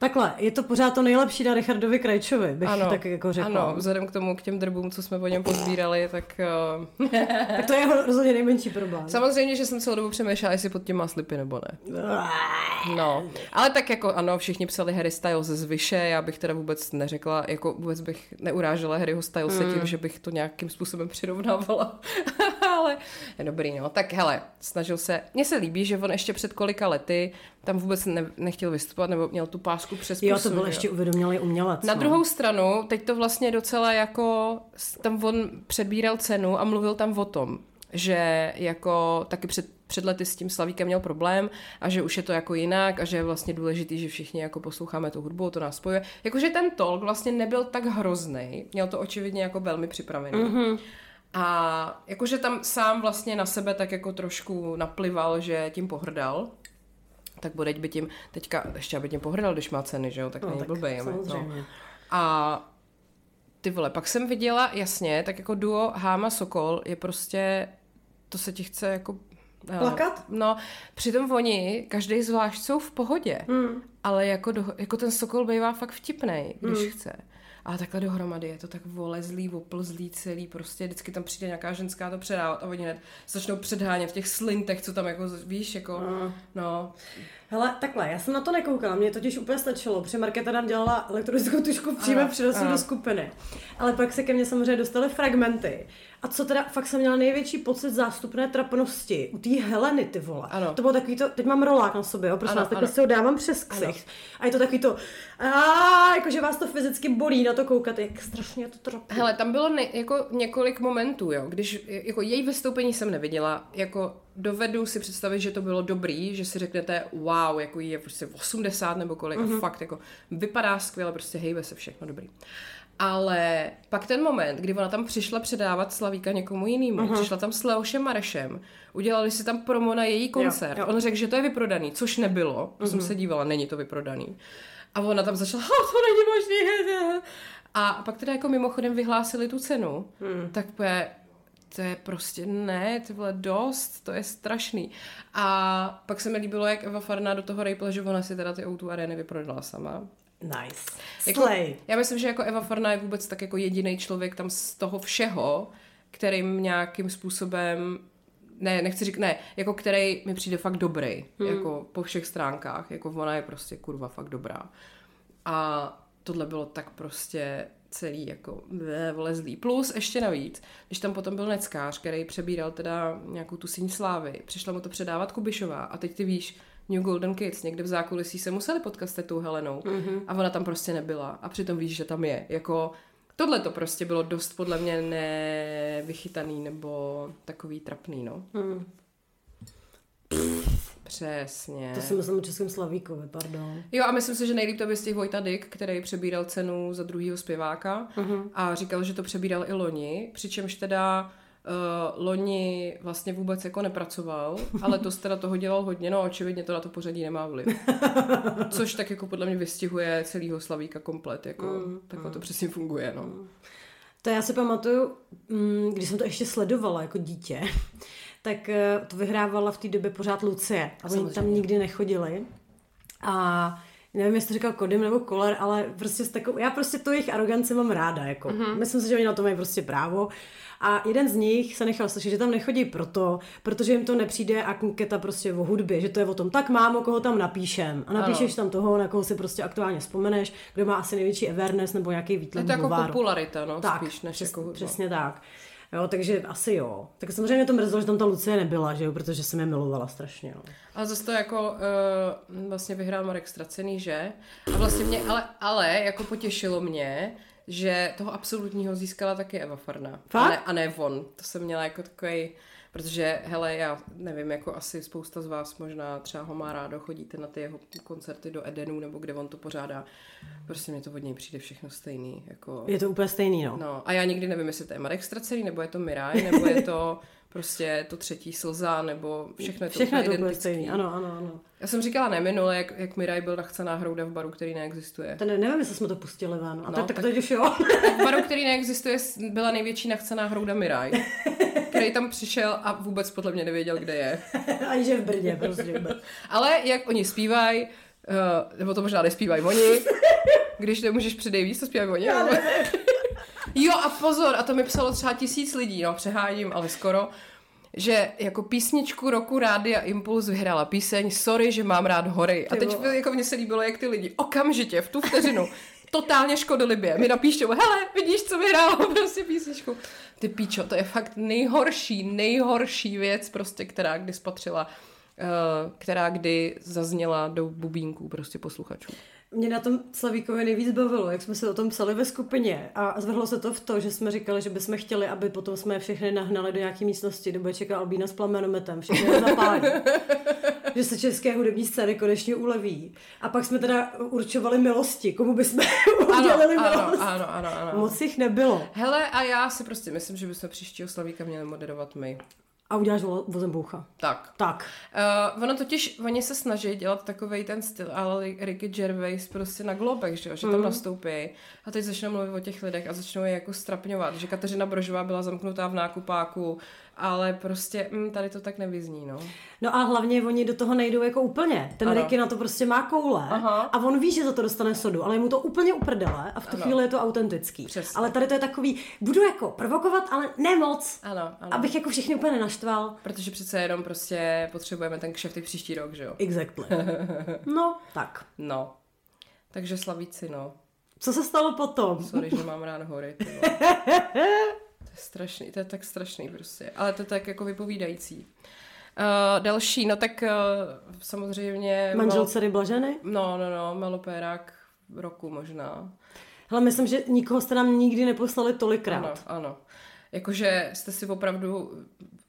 Takhle, je to pořád to nejlepší na Richardovi Krajčovi, bych Ano, tak jako řekla. ano, vzhledem k tomu, k těm drbům, co jsme o něm pozbírali, tak uh, Tak to je jeho rozhodně nejmenší problém. Samozřejmě, že jsem celou dobu přemýšlela, jestli pod tím má slipy nebo ne. No, ale tak jako ano, všichni psali Harry Styles z Vyše, já bych teda vůbec neřekla, jako vůbec bych neurážela Harryho Stylese Hmm. tím, že bych to nějakým způsobem přirovnávala. ale je dobrý, no. Tak hele, snažil se, mně se líbí, že on ještě před kolika lety tam vůbec ne, nechtěl vystupovat, nebo měl tu pásku přes Jo, pusu, to byl že ještě uvědomělý umělec. na no. druhou stranu, teď to vlastně docela jako, tam on předbíral cenu a mluvil tam o tom, že jako taky před, před lety s tím Slavíkem měl problém a že už je to jako jinak a že je vlastně důležitý, že všichni jako posloucháme tu hudbu, to nás spojuje. Jakože ten talk vlastně nebyl tak hrozný, měl to očividně jako velmi připravený. Mm-hmm. A jakože tam sám vlastně na sebe tak jako trošku naplival, že tím pohrdal. Tak bude by tím, teďka ještě aby tím pohrdal, když má ceny, že jo, tak No, není tak blbej. No. A ty vole, pak jsem viděla, jasně, tak jako duo Háma Sokol je prostě, to se ti chce jako... eh, Plakat? No, přitom oni, každý zvlášť jsou v pohodě, Hmm. Ale jako, do, jako ten Sokol bývá fakt vtipnej, když Hmm. chce. A takhle dohromady je to tak volezlý, oplzlý celý, prostě vždycky tam přijde nějaká ženská to předávat a oni hned začnou předhánět v těch slintech, co tam jako, víš, jako, Hmm. no, Hele, takhle, já jsem na to nekoukala, mě totiž úplně stačilo, protože Markéta nám dělala elektronickou tušku přímo ano. do skupiny. Ale pak se ke mně samozřejmě dostaly fragmenty. A co teda, fakt jsem měla největší pocit zástupné trapnosti u té Heleny, ty vole. Ano. To bylo takový to, teď mám rolák na sobě, jo, prosím Ano, vás, tak ano. prostě ho dávám přes ksicht. A je to takový to, a jakože vás to fyzicky bolí na to koukat, jak strašně to trapné. Hele, tam bylo ne, jako několik momentů, jo, když jako její vystoupení jsem neviděla, jako dovedu si představit, že to bylo dobrý, že si řeknete, wow, jako jí je prostě 80 nebo kolik, mm-hmm. a fakt jako vypadá skvěle, prostě hejbe se všechno dobrý. Ale pak ten moment, kdy ona tam přišla předávat Slavíka někomu jinému, uh-huh. přišla tam s Leošem Marešem, udělali si tam promo na její koncert. jo. On řekl, že to je vyprodaný, což nebylo, uh-huh. jsem se dívala, není to vyprodaný. A ona tam začala, "Ha, to není možný. A pak teda jako mimochodem vyhlásili tu cenu, hmm. tak úplně, to je prostě ne, ty vole dost, to je strašný. A pak se mi líbilo, jak Eva Farná do toho rejpla, že ona si teda ty O2 arény vyprodala sama. Nice. Jako, Slay. já myslím, že jako Eva Farná je vůbec tak jako jediný člověk tam z toho všeho, kterým nějakým způsobem ne, nechci říct, ne, jako který mi přijde fakt dobrý, hmm. jako po všech stránkách, jako ona je prostě kurva fakt dobrá. A tohle bylo tak prostě celý jako vlezlý. Plus ještě navíc, když tam potom byl Neckář, který přebíral teda nějakou tu síň slávy, přišla mu to předávat Kubišová a teď ty víš, New Golden Kids, někde v zákulisí se museli potkat s tou Helenou mm-hmm. a ona tam prostě nebyla a přitom víš, že tam je. Jako tohle to prostě bylo dost podle mě nevychytaný nebo takový trapný, no. Hmm. Přesně. To si myslím o Českém Slavíkovi, pardon. Jo a myslím si, že nejlíp to vystihl Vojta Dyk, který přebíral cenu za druhýho zpěváka uh-huh. a říkal, že to přebíral i loni, přičemž teda uh, loni vlastně vůbec jako nepracoval, ale to teda toho dělal hodně, no očividně to na to pořadí nemá vliv. Což tak jako podle mě vystihuje celýho Slavíka komplet, jako mm, takhle to přesně funguje, no. To já si pamatuju, mm, když jsem to ještě sledovala jako dítě, tak eh, to vyhrávala v té době pořád Lucie. A oni tam nikdy nechodili. A nevím, jestli říkal Kodym nebo Koller, ale prostě s takovou, já prostě tu jejich aroganci mám ráda, jako. Mhm. Mm-hmm. Myslím si, že oni na to mají prostě právo. A jeden z nich se nechal slyšet, že tam nechodí proto, protože jim to nepřijde anketa prostě o hudbě, že to je o tom, tak mámo, koho tam napíšem. A napíšeš Ano. tam toho, na koho si prostě aktuálně vzpomeneš, kdo má asi největší awareness nebo nějaký Je výtlak to jako popularita, no, tak, spíš než přes, jako hudba. Přesně tak. Jo, takže asi jo. Tak samozřejmě mě to mrzelo, že tam ta Lucie nebyla, že jo, protože jsem je milovala strašně. No. Ale zase to jako uh, vlastně vyhrál Marek Stracený, že? A vlastně mě, ale, ale jako potěšilo mě, že toho absolutního získala taky Eva Farna. A Fakt? ne, a ne on. To jsem měla jako takový, protože hele, já nevím, jako asi spousta z vás možná třeba ho má rádo, chodíte na ty jeho koncerty do Edenu, nebo kde on to pořádá. Prostě mě to od něj přijde všechno stejný. Jako, Je to úplně stejný, no. No, a já nikdy nevím, jestli to je Marek Stracený, nebo je to Miraj, nebo je to prostě to třetí slza, nebo všechno je to Všechno je to úplně stejný, ano, ano, ano. Já jsem říkala ne minule, jak, jak Miraj byl nachcená hrouda v baru, který neexistuje. Ten, nevím, jestli jsme to pustili ven. A No, tak, tak, tak- teď už jo. V baru, který neexistuje, byla největší nachcená hrouda Miraj, který tam přišel a vůbec podle mě nevěděl, kde je. Ani že v Brně prostě vůbec. Ale jak oni zpívají, uh, nebo to možná nespívají oni, když nemůžeš předej víc, to zpívají oni. nebo- Jo a pozor, a to mi psalo třeba tisíc lidí, no přeháním, ale skoro, že jako písničku roku Rádia Impuls vyhrála píseň Sorry, že mám rád hory. A teď jako mně se líbilo, jak ty lidi okamžitě v tu vteřinu totálně škodolibě mi napíšou, hele, vidíš, co vyhrálo prostě písničku. Ty píčo, to je fakt nejhorší, nejhorší věc prostě, která kdy spatřila, eh, která kdy zazněla do bubínků prostě posluchačů. Mě na tom Slavíkovi nejvíc bavilo, jak jsme se o tom psali ve skupině a zvrhlo se to v to, že jsme říkali, že bychom chtěli, aby potom jsme všechny nahnali do nějaké místnosti, kde bude čekat Albína s plamenometem, všechny zapálí. že se české hudební scény konečně uleví. A pak jsme teda určovali milosti, komu bychom udělali ano, milost. ano, ano, ano. Moc jich nebylo. Hele, a já si prostě myslím, že bychom příštího Slavíka měli moderovat my. A uděláš vo- vozem boucha. Tak. Tak. Uh, ono totiž, oni se snaží dělat takový ten styl, ale Ricky Gervais prostě na globech, že, jo? že tam nastoupí a teď začnou mluvit o těch lidech a začnou je jako strapňovat, že Kateřina Brožová byla zamknutá v nákupáku, ale prostě mm, tady to tak nevyzní, no. No a hlavně oni do toho nejdou jako úplně. Ten Ano. Ricky na to prostě má koule Aha. a on ví, že za to dostane sodu, ale je mu to úplně uprdele a v tu Ano. chvíli je to autentický. Přesně. Ale tady to je takový, budu jako provokovat, ale ne moc, Ano, ano. abych jako všechny úplně nenaštval. Protože přece jenom prostě potřebujeme ten kšeft i příští rok, že jo. Exactly. No, tak. No. Takže slavíci, no. Co se stalo potom? Sorry, že mám rád hory. strašný, to je tak strašný prostě. Ale to je tak jako vypovídající. Uh, další, no tak uh, samozřejmě... Manžel Mal- Blaženy? No, no, no, malopérák roku možná. Hele, myslím, že nikoho jste nám nikdy neposlali tolikrát. Ano, ano. Jakože jste si opravdu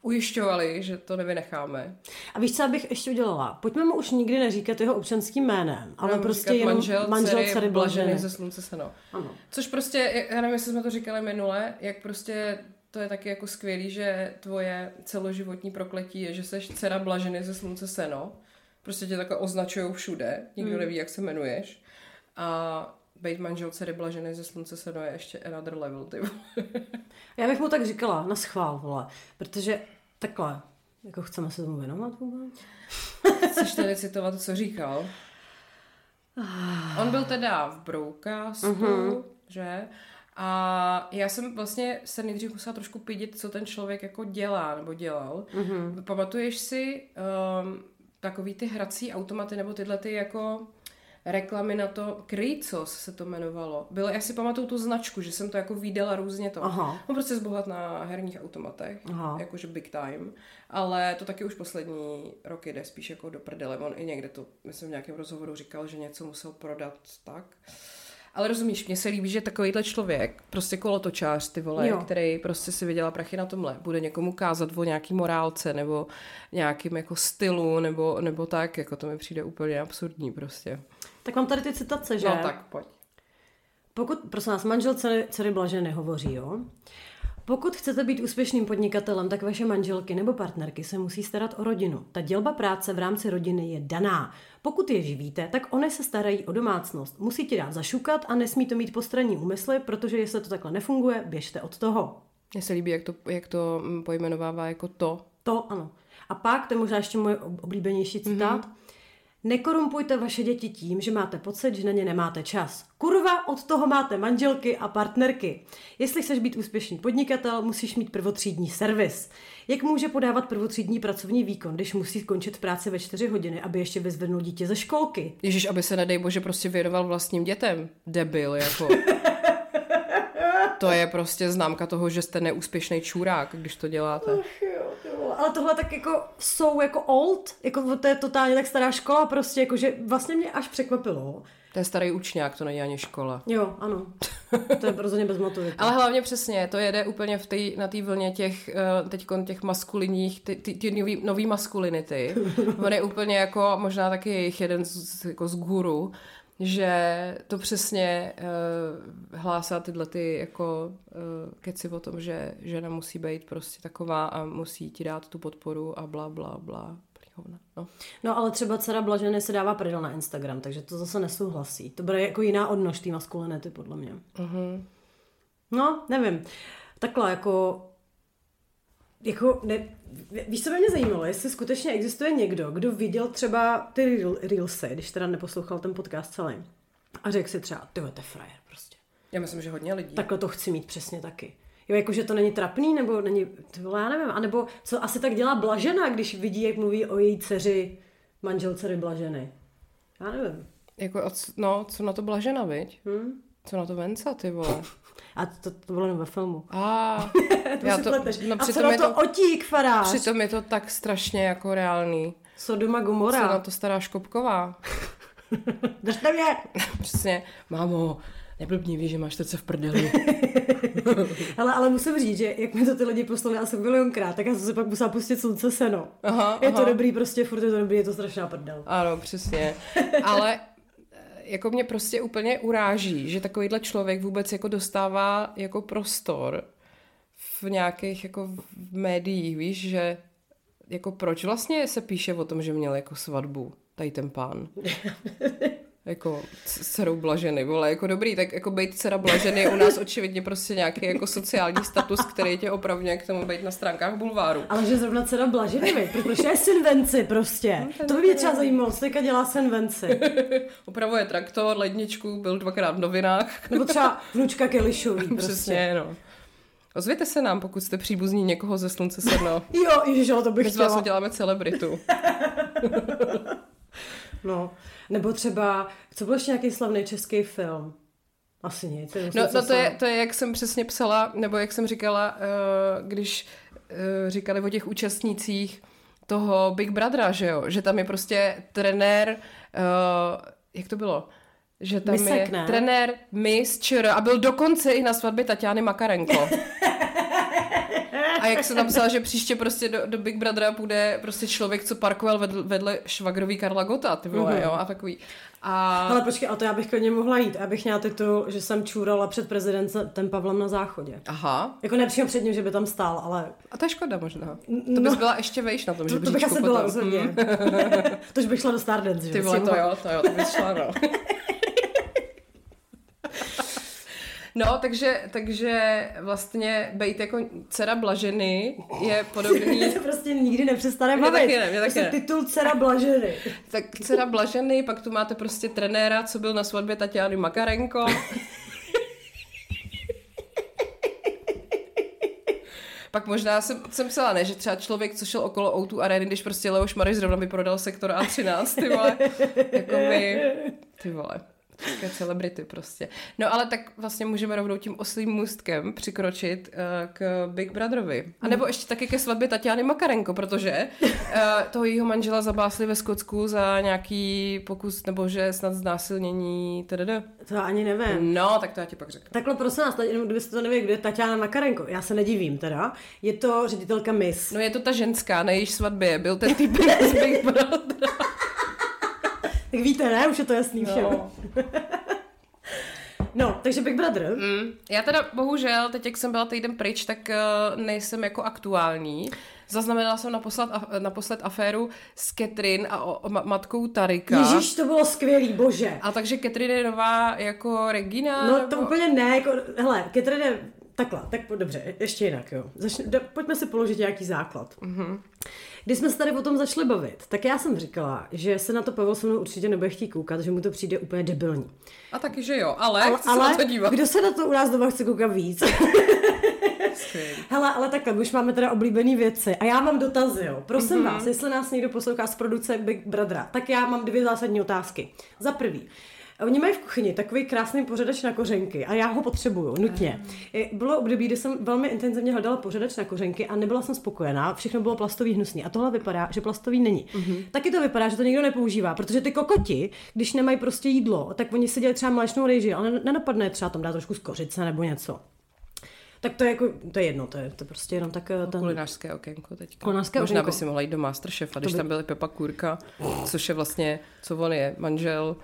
ujišťovali, že to nevynecháme. A víš, co bych ještě udělala? Pojďme mu už nikdy neříkat jeho občanským jménem, ale Budeme prostě jenom manžel, manžel dcery, blažený Blaženy. ze slunce seno. Ano. Což prostě, já nevím, jestli jsme to říkali minule, jak prostě to je taky jako skvělý, že tvoje celoživotní prokletí je, že seš dcera blaženy ze slunce seno. Prostě tě takhle označují všude, nikdo Hmm. neví, jak se jmenuješ. A být manžel dcery blaženy ze slunce seno je ještě another level, ty. Já bych mu tak říkala, na schvál, vole, protože takhle, jako chceme se tomu věnovat vůbec? Chceš tady citovat, co říkal? On byl teda v Broucastu, uh-huh. že? A já jsem vlastně se nejdřív musela trošku pídit, co ten člověk jako dělá, nebo dělal. Uh-huh. Pamatuješ si um, takový ty hrací automaty, nebo tyhle ty jako reklamy na to, Krycos se to jmenovalo. Bylo, já si pamatuju tu značku, že jsem to jako viděla různě to. Aha. On prostě zbohat na herních automatech, Aha. jakože big time, ale to taky už poslední roky jde spíš jako do prdele. On i někde to, myslím v nějakém rozhovoru říkal, že něco musel prodat tak. Ale rozumíš, mně se líbí, že takovýhle člověk, prostě kolotočář, ty vole, Jo. který prostě si vydělá prachy na tomhle, bude někomu kázat o nějaký morálce, nebo nějakým jako stylu, nebo, nebo tak, jako to mi přijde úplně absurdní prostě. Tak mám tady ty citace, že? No tak, pojď. Pokud, prosím vás, manžel dcery, dcery Blaženy hovoří, jo? Pokud chcete být úspěšným podnikatelem, tak vaše manželky nebo partnerky se musí starat o rodinu. Ta dělba práce v rámci rodiny je daná. Pokud je živíte, tak one se starají o domácnost. Musí ti dát zašukat a nesmí to mít postranní úmysly, protože jestli to takhle nefunguje, běžte od toho. Mně se líbí, jak to, jak to mm, pojmenovává jako to. To ano. A pak, to je možná ještě můj ob- oblíbenější citát, mm-hmm. Nekorumpujte vaše děti tím, že máte pocit, že na ně nemáte čas. Kurva, od toho máte manželky a partnerky. Jestli chceš být úspěšný podnikatel, musíš mít prvotřídní servis. Jak může podávat prvotřídní pracovní výkon, když musí skončit v práci ve 4 hodiny, aby ještě vyzvednul dítě ze školky? Ježíš, aby se nedej bože prostě věnoval vlastním dětem. Debil, jako. to je prostě známka toho, že jste neúspěšný čurák, když to děláte. Ale tohle tak jako jsou jako old, jako to je totálně tak stará škola prostě, jako že vlastně mě až překvapilo. To je starý učňák, to není ani škola. Jo, ano. To je rozhodně bez maturity. Ale hlavně přesně, to jede úplně v tej, na té vlně těch, uh, teď těch maskulinních, ty, ty, ty nový, nový maskulinity. On je úplně jako, možná taky jejich jeden z, jako z guru, že to přesně uh, hlásá tyhle ty jako uh, keci o tom, že žena musí být prostě taková a musí ti dát tu podporu a bla, bla, bla. No. no ale třeba dcera Blaženy se dává prdel na Instagram, takže to zase nesouhlasí. To bude jako jiná odnož té maskulinity, podle mě. Uh-huh. No, nevím. Takhle, jako jako ne, víš, co by mě zajímalo, jestli skutečně existuje někdo, kdo viděl třeba ty Reelsy, když teda neposlouchal ten podcast celý a řekl si třeba, ty to je frajer prostě. Já myslím, že hodně lidí. Takhle to chci mít přesně taky. Jo, jako, že to není trapný, nebo není, ty vole, já nevím, anebo co asi tak dělá Blažena, když vidí, jak mluví o její dceři, manželce Blaženy. Já nevím. Jako, no, co na to Blažena, viď? Hmm? Co na to Venca, ty vole? A to, to bylo ve filmu. A, to já to, no, a co na to, to otík, farář? Přitom je to tak strašně jako reálný. Sodoma Gomora. Co na to stará Škopková? Držte mě! Přesně. Mámo, neblbni, víš, že máš srdce v prdeli. ale, ale musím říct, že jak mi to ty lidi poslali asi milionkrát, tak já jsem se pak musela pustit slunce seno. Aha, je aha. to dobrý, prostě furt je to dobrý, je to strašná prdel. Ano, přesně. ale jako mě prostě úplně uráží, že takovýhle člověk vůbec jako dostává jako prostor v nějakých jako v médiích, víš, že jako proč vlastně se píše o tom, že měl jako svatbu tady ten pán? jako dcerou Blaženy, vole, jako dobrý, tak jako být dcera Blaženy je u nás očividně prostě nějaký jako sociální status, který tě opravňuje k tomu být na stránkách bulváru. Ale že zrovna dcera Blaženy, protože je synvenci prostě. No, to by mě třeba zajímalo, co teďka dělá synvenci. Opravuje traktor, ledničku, byl dvakrát v novinách. Nebo třeba vnučka Kelišový prostě. Přesně, no. Ozvěte se nám, pokud jste příbuzní někoho ze Slunce sedno. jo, ježiš, to bych My chtěla. My z vás uděláme celebritu. No. Nebo třeba, co byl ještě nějaký slavný český film? Asi nic. No, no to, je, to je, jak jsem přesně psala, nebo jak jsem říkala, uh, když uh, říkali o těch účastnících toho Big Brothera, že jo, že tam je prostě trenér, uh, jak to bylo? Že tam Misek, je ne? trenér Miss Čr a byl dokonce i na svatbě Tatiany Makarenko. Jak se tam psala, že příště prostě do, do Big Brothera půjde prostě člověk, co parkoval vedle, vedle švagrový Karla Gota, ty vole, mm-hmm. jo, a takový. A... Ale počkej, a to já bych klidně mohla jít. Abych měla titul, že jsem čůrala před prezidentem Pavlem na záchodě. Aha. Jako nepřímo před ním, že by tam stál, ale... A to je škoda možná. To bys no, byla ještě vejš na tom, to, že To bych asi byla rozhodně. Hmm. to bych šla do Stardance, že? Ty vole, to jo, to jo, to bys šla, no. No, takže, takže vlastně být jako dcera Blaženy je podobný... to prostě nikdy nepřestane bavit. Mě taky ne, mě taky prostě ne. titul dcera Blaženy. tak dcera Blaženy, pak tu máte prostě trenéra, co byl na svatbě Tatiany Makarenko. Pak možná jsem, jsem psala, ne, že třeba člověk, co šel okolo Outu Areny, když prostě Leoš Mareš zrovna by prodal sektor A13, ty vole. Jakoby, ty vole. Také celebrity prostě. No ale tak vlastně můžeme rovnou tím oslým můstkem přikročit uh, k Big Brotherovi. A nebo ještě taky ke svatbě Tatiany Makarenko, protože uh, toho jejího manžela zabásli ve Skotsku za nějaký pokus, nebo že snad znásilnění, tdd. To ani nevím. No, tak to já ti pak řeknu. Takhle prosím nás, jenom kdybyste to nevěděli, kde je Tatiana Makarenko. Já se nedivím teda. Je to ředitelka Miss. No je to ta ženská, na jejíž svatbě byl ten typ z Big Brother. Tak víte, ne? Už je to jasný všem. No. No, takže Big Brother. Mm. Já teda bohužel, teď jak jsem byla týden pryč, tak uh, nejsem jako aktuální. Zaznamenala jsem naposled, naposled aféru s Ketrin a o, o, matkou Tarika. Ježíš, to bylo skvělý, bože. A takže Ketrin je nová jako Regina? No nebo... to úplně ne, jako, hele, Ketrin je takhle, tak po- dobře, ještě jinak, jo. Začne, da, pojďme si položit nějaký základ. Mm-hmm. Když jsme se tady o tom začali bavit, tak já jsem říkala, že se na to Pavel se mnou určitě nebude chtít koukat, že mu to přijde úplně debilní. A taky, že jo, ale, Ale, chci se na to dívat. kdo se na to u nás doma chce koukat víc? Hele, ale takhle, už máme teda oblíbené věci. A já mám dotazy, jo. Prosím Mhm. mm-hmm. vás, jestli nás někdo poslouchá z produkce Big Brothera, tak já mám dvě zásadní otázky. Za prvý, Oni mají v kuchyni takový krásný pořadač na kořenky a já ho potřebuju nutně. Bylo období, kdy jsem velmi intenzivně hledala pořadač na kořenky a nebyla jsem spokojená, všechno bylo plastový hnusný. A tohle vypadá, že plastový není. Mm-hmm. Taky to vypadá, že to nikdo nepoužívá, protože ty kokoti, když nemají prostě jídlo, tak oni si dělají třeba mléčnou rejži, ale nenapadne třeba tam dát trošku z kořice nebo něco. Tak to je jako, to je jedno, to je, to je prostě jenom tak eh, ten... Kulinářské okénko teďka. Kulinářské Možná okénko. by si mohla jít do Masterchefa, když by- tam byly Pepa Kůrka, což je vlastně, co on je, manžel.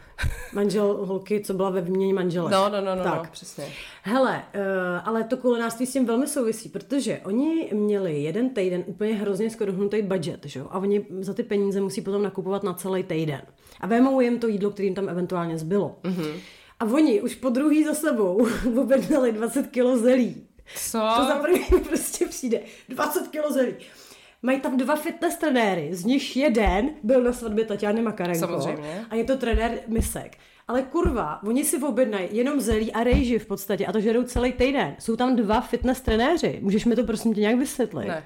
Manžel holky, co byla ve výměně manželek. No, no, no, no, tak. no přesně. Hele, uh, ale to kulinářství s tím velmi souvisí, protože oni měli jeden týden úplně hrozně skodohnutý budget, že jo? A oni za ty peníze musí potom nakupovat na celý týden. A vemou jim to jídlo, které jim tam eventuálně zbylo. Mm-hmm. A oni už po druhý za sebou objednali 20 kilo zelí. Co? To za první prostě přijde. 20 kilo zelí. Mají tam dva fitness trenéry, z nich jeden byl na svatbě Tatiany Makarenko. Samozřejmě. A je to trenér Misek. Ale kurva, oni si objednají jenom zelí a rejži v podstatě a to žerou celý týden. Jsou tam dva fitness trenéři. Můžeš mi to prosím tě nějak vysvětlit? Ne.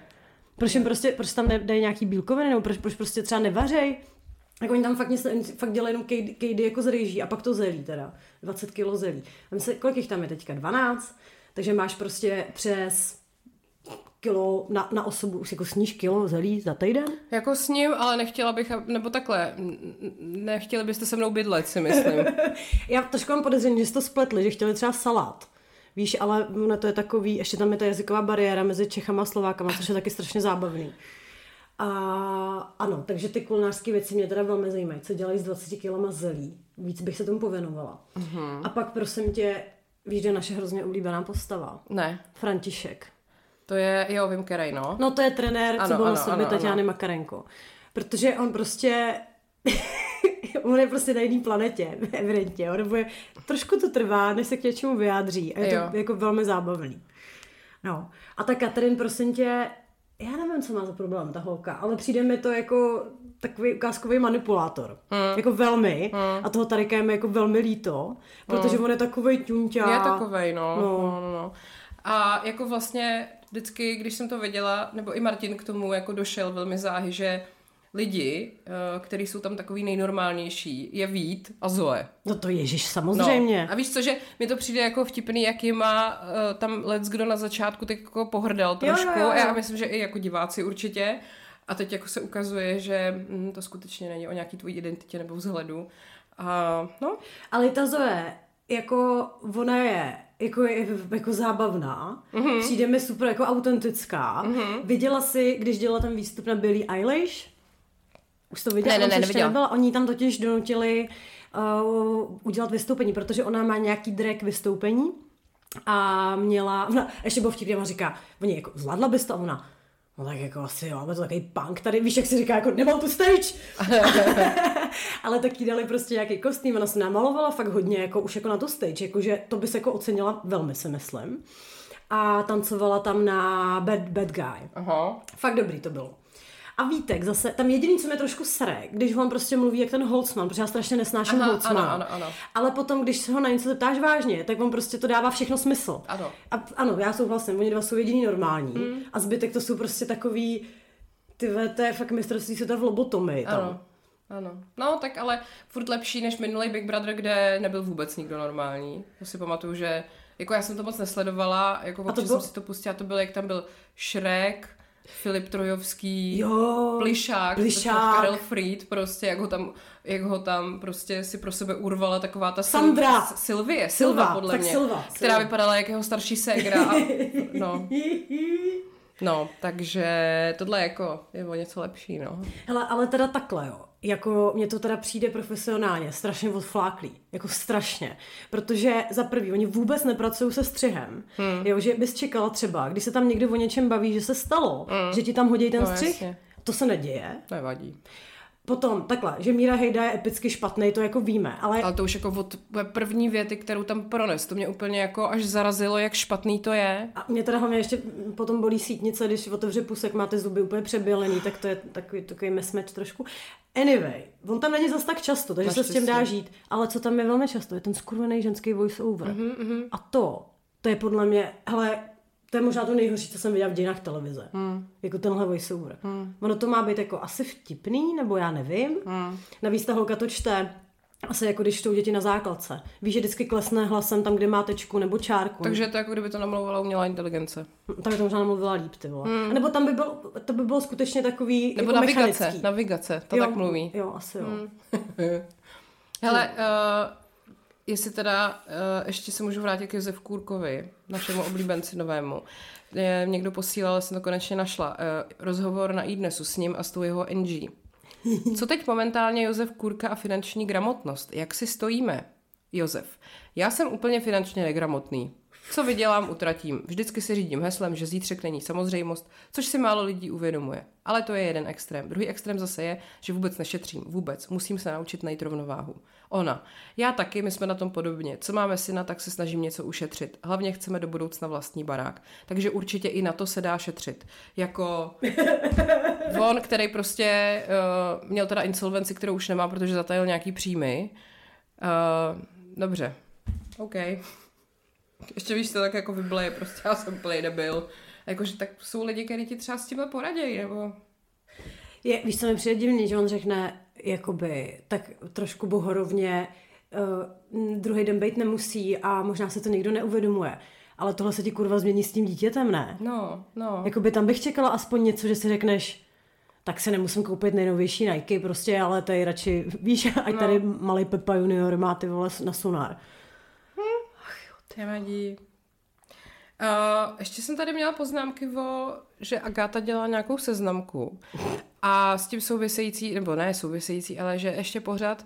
Proč jim prostě, proč tam nedají nějaký bílkoviny, nebo proč, proč prostě třeba nevařej? Tak oni tam fakt, něco, fakt dělají jenom kejdy, kejdy jako z rejží a pak to zelí teda. 20 kilo zelí. A myslím, kolik jich tam je teďka? 12? Takže máš prostě přes kilo na, na osobu, už jako sníž kilo zelí za týden? Jako s ním, ale nechtěla bych, nebo takhle, nechtěli byste se mnou bydlet, si myslím. Já trošku mám podezření, že jsi to spletli, že chtěli třeba salát. Víš, ale ono to je takový, ještě tam je ta jazyková bariéra mezi Čechama a Slovákama, což je taky strašně zábavný. A ano, takže ty kulinářské věci mě teda velmi zajímají. Co dělají s 20 kilama zelí? Víc bych se tomu pověnovala. Uh-huh. A pak prosím tě, víš, že je naše hrozně oblíbená postava. Ne, František. to je, jo, vím, který, no. No to je trenér, co Ano, byl na ano, svatbě ano, Tatiany. Makarenko. Protože on prostě... on je prostě na jiné planetě, evidentně. On bude, trošku to trvá, než se k něčemu vyjádří. A je Jo. to jako velmi zábavný. No. A ta Katrin, prosím tě, já nevím, co má za problém ta holka, ale přijde mi to jako takový ukázkový manipulátor. Hmm. Jako velmi. A toho Tarika je mi jako velmi líto, protože on je takový ťunťa. Hmm. Je takovej, no. No. no. no, no. A jako vlastně vždycky, když jsem to viděla, nebo i Martin k tomu jako došel velmi záhy, že lidi, eh, kteří jsou tam takový nejnormálnější, je Vít a Zoe. No to ježiš, samozřejmě. No. A víš co, že mi to přijde jako vtipný, jaký má uh, tam let's kdo na začátku tak jako pohrdal trošku. jo, jo, jo. A já myslím, že i jako diváci určitě. A teď jako se ukazuje, že hm, to skutečně není o nějaký tvojí identitě nebo vzhledu. A no, Ale ta Zoe, jako ona je jako, je, jako zábavná, Mhm. mm-hmm. přijde mi super jako autentická. Mm-hmm. Viděla si, když dělala ten výstup na Billie Eilish? Už to viděla? Ne, ne, ne, neviděla. Nebyla. Oni tam totiž donutili uh, udělat vystoupení, protože ona má nějaký drag vystoupení a měla, ona, ještě bylo vtipně, ona říká, oni jako, zvládla bys to? A ona, no tak jako asi jo, ale to takový punk tady, víš, jak si říká, jako nemám tu stage. ale tak jí dali prostě nějaký kostým, ona se namalovala fakt hodně, jako už jako na to stage, jakože to bys jako ocenila velmi, si myslím. A tancovala tam na Bad, bad Guy. aha. Fakt dobrý to bylo. A Vítek zase, tam jediný, co mě trošku sere, když on prostě mluví jak ten Holtzman, protože já strašně nesnáším Holtzmana. ano, ano, ano. Ale potom, když se ho na něco zeptáš vážně, tak on prostě to dává všechno smysl. Ano. A, ano, já souhlasím, oni dva jsou jediný normální. Mm. A zbytek to jsou prostě takový, ty ve, to je fakt mistrovství světa v lobotomii tam. Ano. Ano. No, tak ale furt lepší než minulý Big Brother, kde nebyl vůbec nikdo normální. To si pamatuju, že jako já jsem to moc nesledovala, jako to občas bylo- jsem si to pustila, to byl, jak tam byl Shrek, Filip Trojovský, Jo, Plišák, Plišák. Karel Fried, prostě, jak ho tam, jak ho tam prostě si pro sebe urvala taková ta Sandra. Sil- Sylvie, Silva, Silva, podle tak mě, Silva, která Silva. vypadala jak jeho starší ségra. A, no, no, takže tohle jako je o něco lepší, no. Hele, ale teda takhle, jo. Jako mně to teda přijde profesionálně, strašně odfláklý. Jako strašně. Protože za prvý, oni vůbec nepracují se střihem. Hmm. Jo, že bys čekala třeba, když se tam někdo o něčem baví, že se stalo, hmm. že ti tam hodí ten No, střih. jasně. To se neděje. Nevadí. Potom takhle, že Míra Hejda je epicky špatný, to jako víme, ale... Ale to už jako od první věty, kterou tam prones, to mě úplně jako až zarazilo, jak špatný to je. A mě teda hlavně ještě potom bolí sítnice, když otevře pusek, máte zuby úplně přebělený, tak to je takový, takový mesmeč trošku. Anyway, on tam není zas tak často, takže se s tím dá žít. Ale co tam je velmi často, je ten skurvený ženský voice-over. Mhm, Mm-hmm, A to, to je podle mě, hele, to je možná to nejhorší, co jsem viděla v dějinách televize. Hmm. Jako tenhle voiceover. Hmm. Ono to má být jako asi vtipný, nebo já nevím. Hmm. Navíc ta holka to čte asi jako když čtou děti na základce. Víš, že vždycky klesne hlasem tam, kde má tečku nebo čárku. Takže to jako kdyby to namlouvala umělá inteligence. Tak by to možná namluvila líp, ty vole. Hmm. A nebo tam by byl, to by bylo skutečně takový Nebo jako navigace, mechanický. navigace, to jo, tak mluví. Jo, asi jo. Hmm. Hele, uh, jestli teda uh, ještě se můžu vrátit k Josef Kůrkovi, našemu oblíbenci novému. Je, někdo posílal, jsem to konečně našla, uh, rozhovor na iDnesu s ním a s tou jeho NG. Co teď momentálně Josef Kůrka a finanční gramotnost? Jak si stojíme? Josef. Já jsem úplně finančně negramotný. Co vydělám, utratím. Vždycky si řídím heslem, že zítřek není samozřejmost, což si málo lidí uvědomuje. Ale to je jeden extrém. Druhý extrém zase je, že vůbec nešetřím. Vůbec. Musím se naučit najít rovnováhu. Ona. Já taky, my jsme na tom podobně. Co máme syna, tak se snažím něco ušetřit. Hlavně chceme do budoucna vlastní barák. Takže určitě i na to se dá šetřit. Jako on, který prostě uh, měl teda insolvenci, kterou už nemá, protože zatajil nějaký příjmy. Uh, dobře. OK. Ještě víš, to tak jako vybleje, prostě já jsem play debil. Jakože tak jsou lidi, kteří ti třeba s tímhle poradějí, nebo... Je, víš, co mi přijde divný, že on řekne, jakoby, tak trošku bohorovně, uh, druhý den být nemusí a možná se to nikdo neuvědomuje. Ale tohle se ti kurva změní s tím dítětem, ne? No, no. Jakoby tam bych čekala aspoň něco, že si řekneš, tak si nemusím koupit nejnovější Nike prostě, ale tady radši, víš, ať No. tady malý Pepa junior má ty vole na sonar. Nevadí. Uh, ještě jsem tady měla poznámky o, že Agáta dělá nějakou seznamku a s tím související, nebo ne související, ale že ještě pořád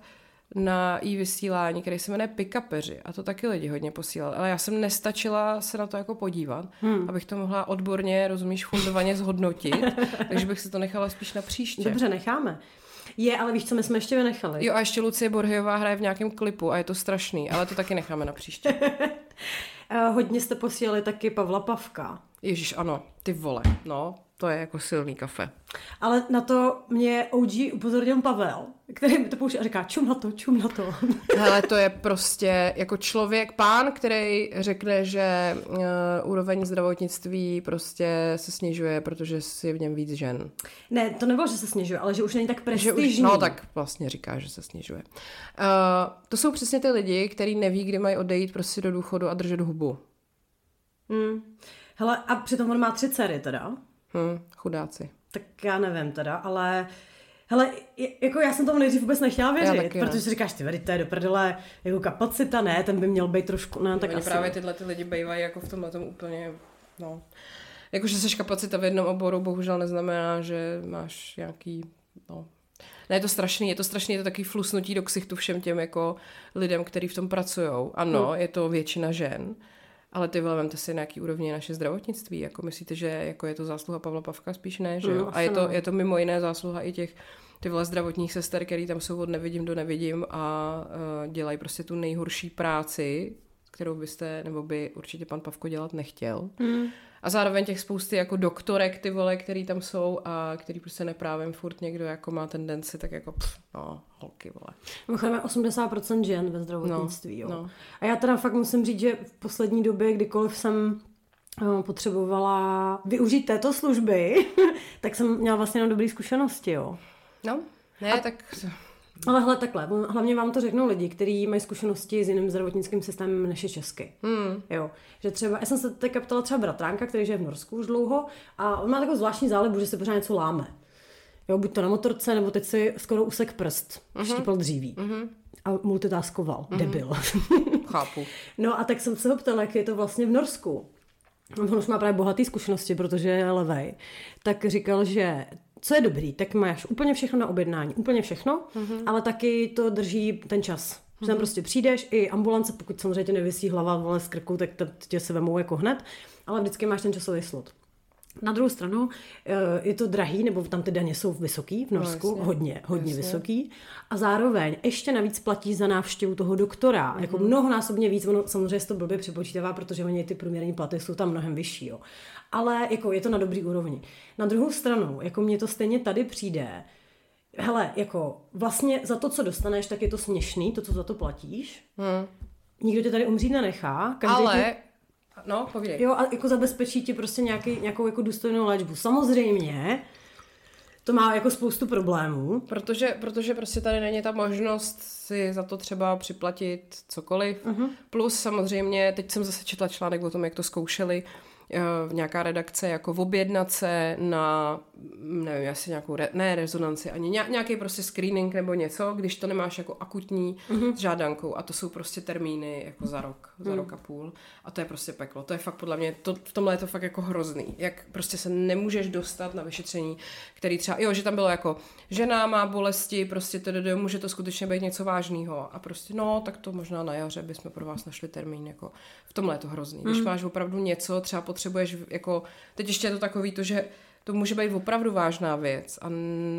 na jí vysílání, který se jmenuje Pikapeři a to taky lidi hodně posílali, ale já jsem nestačila se na to jako podívat, hmm. abych to mohla odborně, rozumíš, fundovaně zhodnotit, takže bych se to nechala spíš na příště. Dobře, necháme. Je, ale víš, co my jsme ještě vynechali? Jo a ještě Lucie Borhejová hraje v nějakém klipu a je to strašný, ale to taky necháme na příště. Uh, hodně jste posílali taky Pavla Pavka. Ježíš, ano, ty vole, no, to je jako silný kafe. Ale na to mě OG upozornil Pavel, který mi to pouští a říká, čum na to, čum na to. Hele, to je prostě jako člověk, pán, který řekne, že uh, úroveň zdravotnictví prostě se snižuje, protože je v něm víc žen. ne, to nebylo, že se snižuje, ale že už není tak Že prestižní. už, no tak vlastně říká, že se snižuje. Uh, to jsou přesně ty lidi, kteří neví, kdy mají odejít prostě do důchodu a držet hubu. Hmm. Hele, a přitom on má tři dcery teda. Hm, chudáci. Tak já nevím teda, ale... Hele, jako já jsem tomu nejdřív vůbec nechtěla věřit, taky ne. protože si říkáš, ty to je do prdele, jako kapacita, ne, ten by měl být trošku, ne, tak Tak asi. právě tyhle ty lidi bývají jako v tomhle tom úplně, no. Jako, že jsi kapacita v jednom oboru, bohužel neznamená, že máš nějaký, no. Ne, je to strašný, je to strašný, je to takový flusnutí do ksichtu všem těm jako lidem, kteří v tom pracují. Ano, Hmm. je to většina žen, ale ty vole, vemte si, na jaký úrovni je naše zdravotnictví. Jako myslíte, že jako je to zásluha Pavla Pavka? Spíš ne, že jo? A asi je to, ne. je to mimo jiné zásluha i těch ty vole zdravotních sester, který tam jsou od nevidím do nevidím a uh, dělají prostě tu nejhorší práci, kterou byste, nebo by určitě pan Pavko dělat nechtěl. Mm. A zároveň těch spousty jako doktorek, ty vole, který tam jsou a který prostě neprávem furt někdo jako má tendenci, tak jako pff, no, holky, vole. Mimochodem 80% žen ve zdravotnictví, jo. no. A já teda fakt musím říct, že v poslední době, kdykoliv jsem eh, potřebovala využít této služby, tak jsem měla vlastně jenom dobré zkušenosti, jo. No, ne, a... tak Ale hle, takhle, hlavně vám to řeknou lidi, kteří mají zkušenosti s jiným zdravotnickým systémem než je česky. hmm, Jo, že třeba, já jsem se teďka ptala třeba bratránka, který žije v Norsku už dlouho a on má takovou zvláštní zálebu, že se pořád něco láme. Jo, buď to na motorce, nebo teď si skoro usek prst, uh-huh. štípal dříví. Uh-huh. A multitaskoval, uh-huh. debil. chápu. no a tak jsem se ho ptala, jak je to vlastně v Norsku. On už má právě bohatý zkušenosti, protože je levej. Tak říkal, že co je dobrý, tak máš úplně všechno na objednání, úplně všechno, mm-hmm. ale taky to drží ten čas. Že tam prostě přijdeš, i ambulance, pokud samozřejmě tě nevisí hlava vole z krku, tak tě se vemou jako hned, ale vždycky máš ten časový slot. Na druhou stranu eh, je to drahý, nebo tam ty daně jsou vysoký v Norsku, No, jasně. hodně, hodně Jasně. vysoký. A zároveň ještě navíc platí za návštěvu toho doktora, Mhm. jako mnohonásobně víc, ono samozřejmě se to blbě připočítává, protože oni ty průměrní platy jsou tam mnohem vyšší, jo. Ale jako je to na dobrý úrovni. Na druhou stranu, jako mně to stejně tady přijde, hele, jako vlastně za to, co dostaneš, tak je to směšný, to, co za to platíš. Hmm. Nikdo tě tady umřít nenechá. Každý Ale, tě, no, povídej. Jo, a jako zabezpečí ti prostě nějaký, nějakou jako důstojnou léčbu. Samozřejmě, to má jako spoustu problémů. Protože, protože prostě tady není ta možnost si za to třeba připlatit cokoliv. Uh-huh. Plus samozřejmě, teď jsem zase četla článek o tom, jak to zkoušeli v nějaká redakce, jako objednat se na, mm, nevím, asi nějakou, re, ne rezonanci, ani nějak, nějaký prostě screening nebo něco, když to nemáš jako akutní Mhm. s žádankou a to jsou prostě termíny jako za rok, za Mhm. rok a půl a to je prostě peklo. To je fakt podle mě, to, v tomhle je to fakt jako hrozný. Jak prostě se nemůžeš dostat na vyšetření, který třeba, jo, že tam bylo jako žena má bolesti, prostě to může to skutečně být něco vážného a prostě no, tak to možná na jaře bychom pro vás našli termín, jako v tomhle je to hrozný. Když Mm. máš opravdu něco, třeba potřebuješ jako, teď ještě je to takový to, že to může být opravdu vážná věc a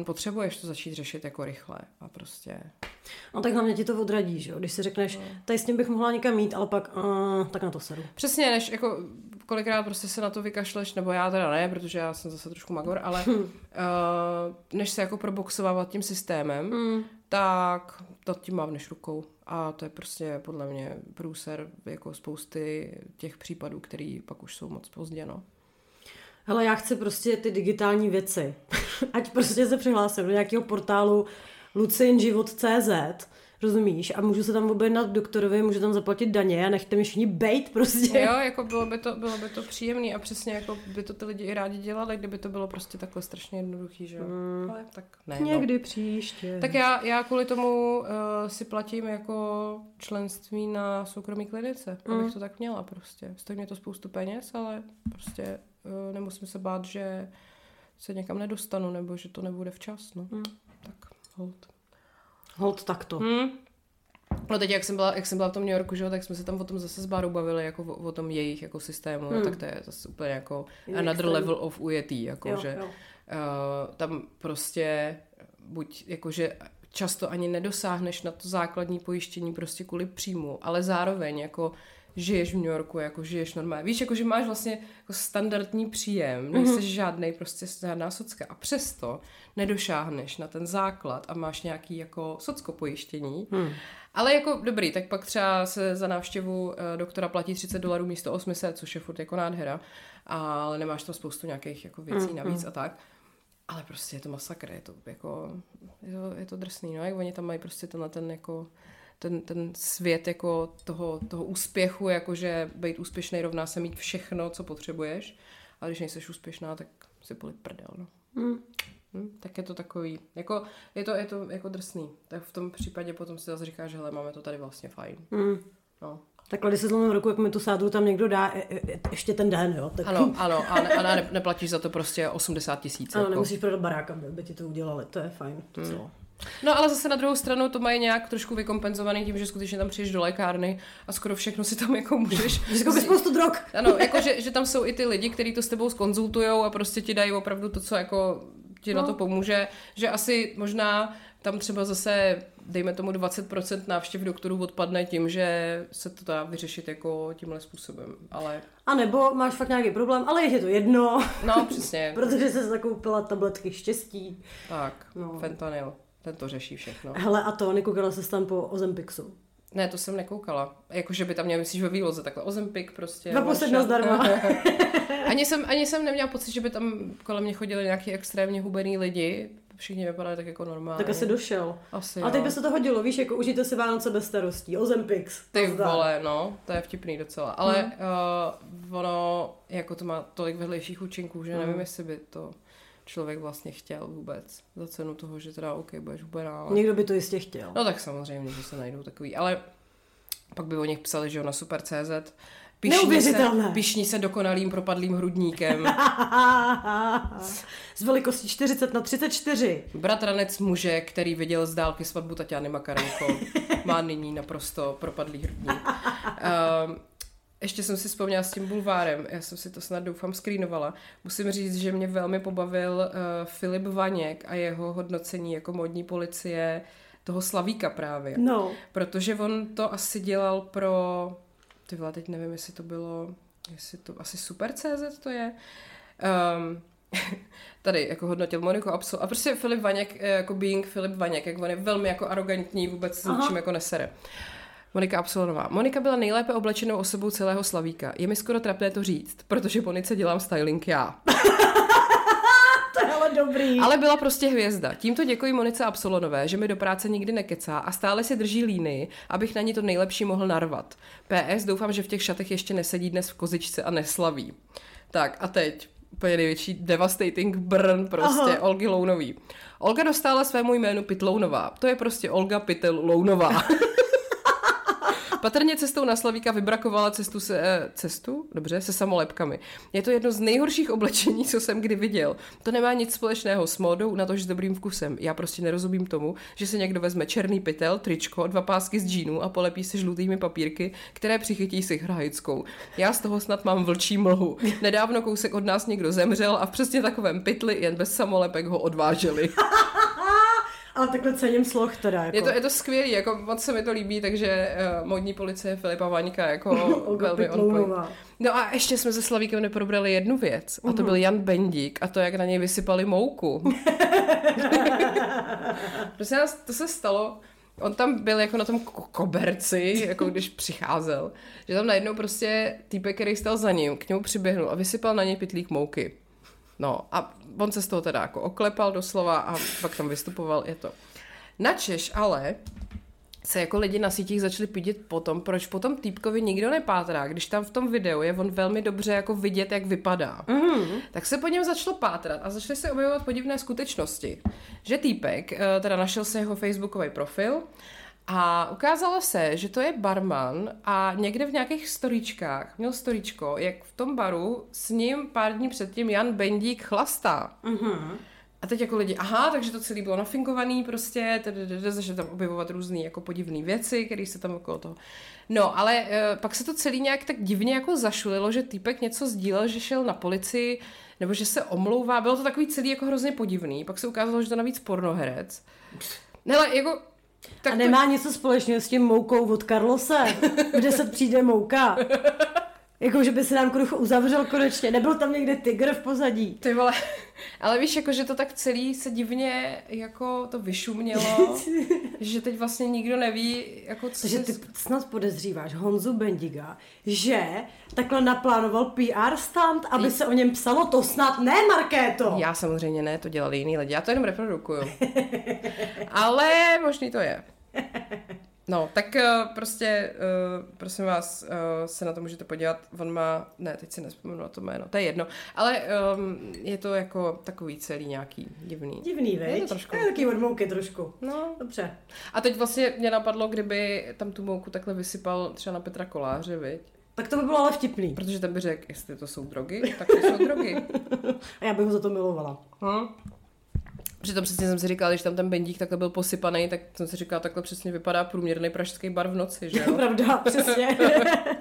potřebuješ to začít řešit jako rychle a prostě No tak hlavně ti to odradí, že jo? Když si řekneš, tady s tím bych mohla někam mít, ale pak, uh, tak na to sedu. Přesně, než jako kolikrát prostě se na to vykašleš, nebo já teda ne, protože já jsem zase trošku magor, ale uh, než se jako proboxovávat tím systémem, Mm. tak to tím mávneš rukou. A to je prostě podle mě průser jako spousty těch případů, který pak už jsou moc pozdě, no. Hele, já chci prostě ty digitální věci. Ať prostě se přihlásím do nějakého portálu lucinživot.cz rozumíš? A můžu se tam objednat doktorovi, můžu tam zaplatit daně a nechte mi všichni bejt prostě. Jo, jako bylo by to, bylo by to příjemný a přesně jako by to ty lidi i rádi dělali, kdyby to bylo prostě takhle strašně jednoduchý, že jo. Mm. Ale tak ne, no. Někdy příště. Tak já, já kvůli tomu uh, si platím jako členství na soukromý klinice, mm. abych to tak měla prostě. Stojí mě to spoustu peněz, ale prostě uh, nemusím se bát, že se někam nedostanu, nebo že to nebude včas, no. Mm. Tak, hold. Hold takto. Hmm. No teď, jak jsem, byla, jak jsem byla v tom New Yorku, že tak jsme se tam o tom zase s Bárou bavili, jako o, o tom jejich jako systému, Hmm. no, tak to je zase úplně jako Je another extrém. level of ujetý, jako Jo, že jo. Uh, tam prostě buď jakože často ani nedosáhneš na to základní pojištění prostě kvůli příjmu, ale zároveň jako žiješ v New Yorku, jako žiješ normálně. Víš, jako že máš vlastně jako standardní příjem, nejsi mm-hmm. žádnej prostě žádná socka a přesto nedošáhneš na ten základ a máš nějaký jako socko pojištění. Hmm. Ale jako dobrý, tak pak třeba se za návštěvu uh, doktora platí 30 dolarů místo 800, což je furt jako nádhera, ale nemáš tam spoustu nějakých jako věcí Mm, navíc a tak. Ale prostě je to masakr, je to jako, je to, je to drsný, no, jak oni tam mají prostě tenhle ten jako, ten, ten svět jako toho, toho úspěchu, jakože být úspěšný rovná se mít všechno, co potřebuješ, a když nejseš úspěšná, tak si poli prdel, no. Mm. Hm, tak je to takový, jako, je to, je to jako drsný. Tak v tom případě potom si zase říkáš, že hele, máme to tady vlastně fajn. Mm. No. Takhle, když se zlomím ruku, jak mi tu sádru tam někdo dá, e, e, ještě ten den, jo? Tak, Ano, ano, a, ne, a ne, neplatíš za to prostě 80 tisíc. ano jako. nemusíš prodat barák, aby by ti to udělali, to je fajn. No. No ale zase na druhou stranu to mají nějak trošku vykompenzovaný tím, že skutečně tam přijdeš do lékárny a skoro všechno si tam jako můžeš. Že koupíš spoustu drog. Ano, jako že, že tam jsou i ty lidi, kteří to s tebou skonzultujou a prostě ti dají opravdu to, co jako ti no. na to pomůže, že asi možná tam třeba zase, dejme tomu 20% návštěv doktorů odpadne tím, že se to dá vyřešit jako tímhle způsobem, ale A nebo máš fakt nějaký problém, ale je ti to jedno, no přesně, protože jsi zakoupila tabletky štěstí. tak, no. fentanyl, ten to řeší všechno. Hele, a to, nekoukala se tam po Ozempixu. Ne, to jsem nekoukala. Jakože by tam měl, myslíš, ve výloze takhle Ozempik prostě. Dva jedna zdarma. ani, jsem, ani jsem neměla pocit, že by tam kolem mě chodili nějaký extrémně hubený lidi. Všichni vypadali tak jako normálně. Tak asi došel. Asi A teď by se to hodilo, víš, jako užijte si Vánoce bez starostí. Ozempix. Ty nazdar. vole, no, to je vtipný docela. Ale Mhm. uh, ono, jako to má tolik vedlejších účinků, že Mhm. nevím, jestli by to člověk vlastně chtěl vůbec. Za cenu toho, že teda OK, budeš hubená, ale... Někdo by to jistě chtěl. No tak samozřejmě, že se najdou takový, ale pak by o nich psali, že jo, na super.cz. Pišní se, pišní se dokonalým propadlým hrudníkem. Z velikostí 40 na 34. Bratranec muže, který viděl z dálky svatbu Tatiany Makarenko, má nyní naprosto propadlý hrudník. Um, ještě jsem si vzpomněla s tím bulvárem, já jsem si to snad doufám screenovala. Musím říct, že mě velmi pobavil uh, Filip Vaněk a jeho hodnocení jako modní policie toho Slavíka právě. No. Protože on to asi dělal pro, ty vole, teď nevím, jestli to bylo, jestli to, asi Super CZ to je. Um, tady jako hodnotil Moniku Absol a prostě Filip Vaněk, eh, jako being Filip Vaněk, jak on je velmi jako arrogantní, vůbec s ničím jako nesere. Monika Absolonová. Monika byla nejlépe oblečenou osobou celého Slavíka. Je mi skoro trapné to říct, protože Monice dělám styling já. To je ale dobrý. Ale byla prostě hvězda. Tímto děkuji Monice Absolonové, že mi do práce nikdy nekecá a stále si drží líny, abych na ní to nejlepší mohl narvat. PS, doufám, že v těch šatech ještě nesedí dnes v kozičce a neslaví. Tak a teď úplně největší devastating burn prostě Aha. Olgy Lounový. Olga dostala svému jménu Pitlounová. To je prostě Olga Pytel Lounová. Patrně cestou na Slavíka vybrakovala cestu se, eh, cestu? Dobře, se samolepkami. Je to jedno z nejhorších oblečení, co jsem kdy viděl. To nemá nic společného s módou, na tož s dobrým vkusem. Já prostě nerozumím tomu, že se někdo vezme černý pytel, tričko, dva pásky z džínu a polepí se žlutými papírky, které přichytí si hrajickou. Já z toho snad mám vlčí mlhu. Nedávno kousek od nás někdo zemřel a v přesně takovém pytli jen bez samolepek ho odváželi. Ale takhle cením sloh teda. Jako. Je to, je to skvělý, jako moc se mi to líbí, takže uh, modní policie Filipa Vaňka jako velmi on. No a ještě jsme se Slavíkem neprobrali jednu věc, a to byl Jan Bendík a to, jak na něj vysypali mouku. Prosím nás, to se stalo, on tam byl jako na tom koberci, jako když přicházel, že tam najednou prostě týpek, který stal za ním, k němu přiběhnul a vysypal na něj pitlík mouky. No a on se z toho teda jako oklepal doslova a pak tam vystupoval, je to. Načeš ale se jako lidi na sítích začali pídit potom, proč potom týpkovi nikdo nepátrá, když tam v tom videu je on velmi dobře jako vidět, jak vypadá. Mm. Tak se po něm začalo pátrat a začaly se objevovat podivné skutečnosti. Že týpek, eh, teda našel se jeho facebookový profil a ukázalo se, že to je barman a někde v nějakých storíčkách měl storíčko, jak v tom baru s ním pár dní předtím Jan Bendík chlastá. Mm-hmm. A teď jako lidi, aha, takže to celé bylo nafinkovaný prostě, začali tam objevovat různé jako podivné věci, které se tam okolo toho... No, ale e, pak se to celý nějak tak divně jako zašulilo, že týpek něco sdílel, že šel na policii, nebo že se omlouvá, bylo to takový celý jako hrozně podivný, pak se ukázalo, že to navíc pornoherec. Hele, jako tak a nemá to... něco společného s tím moukou od Karlose, kde se přijde mouka. Jako, že by se nám kruh uzavřel konečně. Nebyl tam někde tygr v pozadí. Ty vole. Ale víš, jako, že to tak celý se divně jako to vyšumělo, že teď vlastně nikdo neví, jako co Takže ty snad podezříváš Honzu Bendiga, že takhle naplánoval PR stand, aby se o něm psalo, to snad ne, Markéto. Já samozřejmě ne, to dělali jiný lidi, já to jenom reprodukuju. Ale možný to je. No, tak uh, prostě, uh, prosím vás, uh, se na to můžete podívat. On má, ne, teď si nespomenu na to jméno, to je jedno, ale um, je to jako takový celý nějaký divný. Divný, veď? Je to trošku. Je taky od mouky trošku. No. Dobře. A teď vlastně mě napadlo, kdyby tam tu mouku takhle vysypal třeba na Petra Koláře, viď? Tak to by bylo ale vtipný. Protože ten by řekl, jestli to jsou drogy, tak to jsou drogy. A já bych ho za to milovala. Hm? Přitom přesně jsem si říkala, když tam ten bendík takhle byl posypaný, tak jsem si říkala, takhle přesně vypadá průměrný pražský bar v noci, že jo? Pravda, přesně.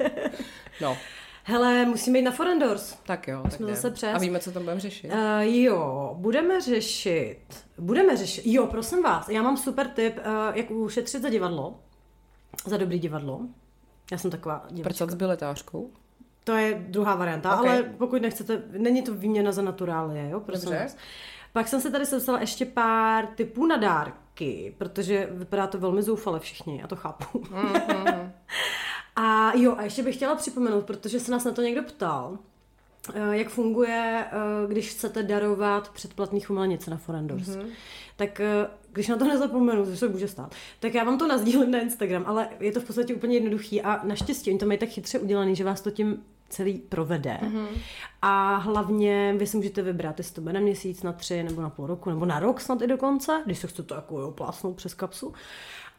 no. Hele, musíme jít na Forendors. Tak jo, tak Jsme zase přes. A víme, co tam budeme řešit. Uh, jo, budeme řešit, budeme řešit, jo, prosím vás, já mám super tip, uh, jak ušetřit za divadlo, za dobrý divadlo. Já jsem taková divačka. Prcat s biletářkou? To je druhá varianta, okay. ale pokud nechcete, není to výměna za naturálie, jo, prosím Dobře. vás. Pak jsem se tady sepsala ještě pár typů na dárky, protože vypadá to velmi zoufale všichni, já to chápu. Mm-hmm. a jo, a ještě bych chtěla připomenout, protože se nás na to někdo ptal, eh, jak funguje, eh, když chcete darovat předplatný chumelnice na Forendors. Mm-hmm. Tak eh, když na to nezapomenu, což se může stát, tak já vám to nazdílím na Instagram, ale je to v podstatě úplně jednoduchý a naštěstí oni to mají tak chytře udělaný, že vás to tím celý provede. Mm-hmm. A hlavně vy si můžete vybrat, jestli to bude na měsíc, na tři, nebo na půl roku, nebo na rok snad i dokonce, když se chcete jako jo, plásnout přes kapsu.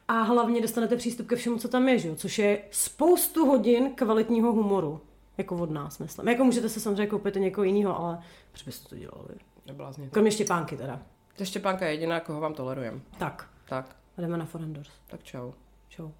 A hlavně dostanete přístup ke všemu, co tam je, že jo? což je spoustu hodin kvalitního humoru. Jako od nás, myslím. Jako můžete se samozřejmě koupit někoho jiného, ale proč byste to dělali? Neblázně. Kromě Štěpánky teda. To Štěpánka je jediná, koho vám tolerujeme. Tak. Tak. Jdeme na Forendors. Tak čau. Čau.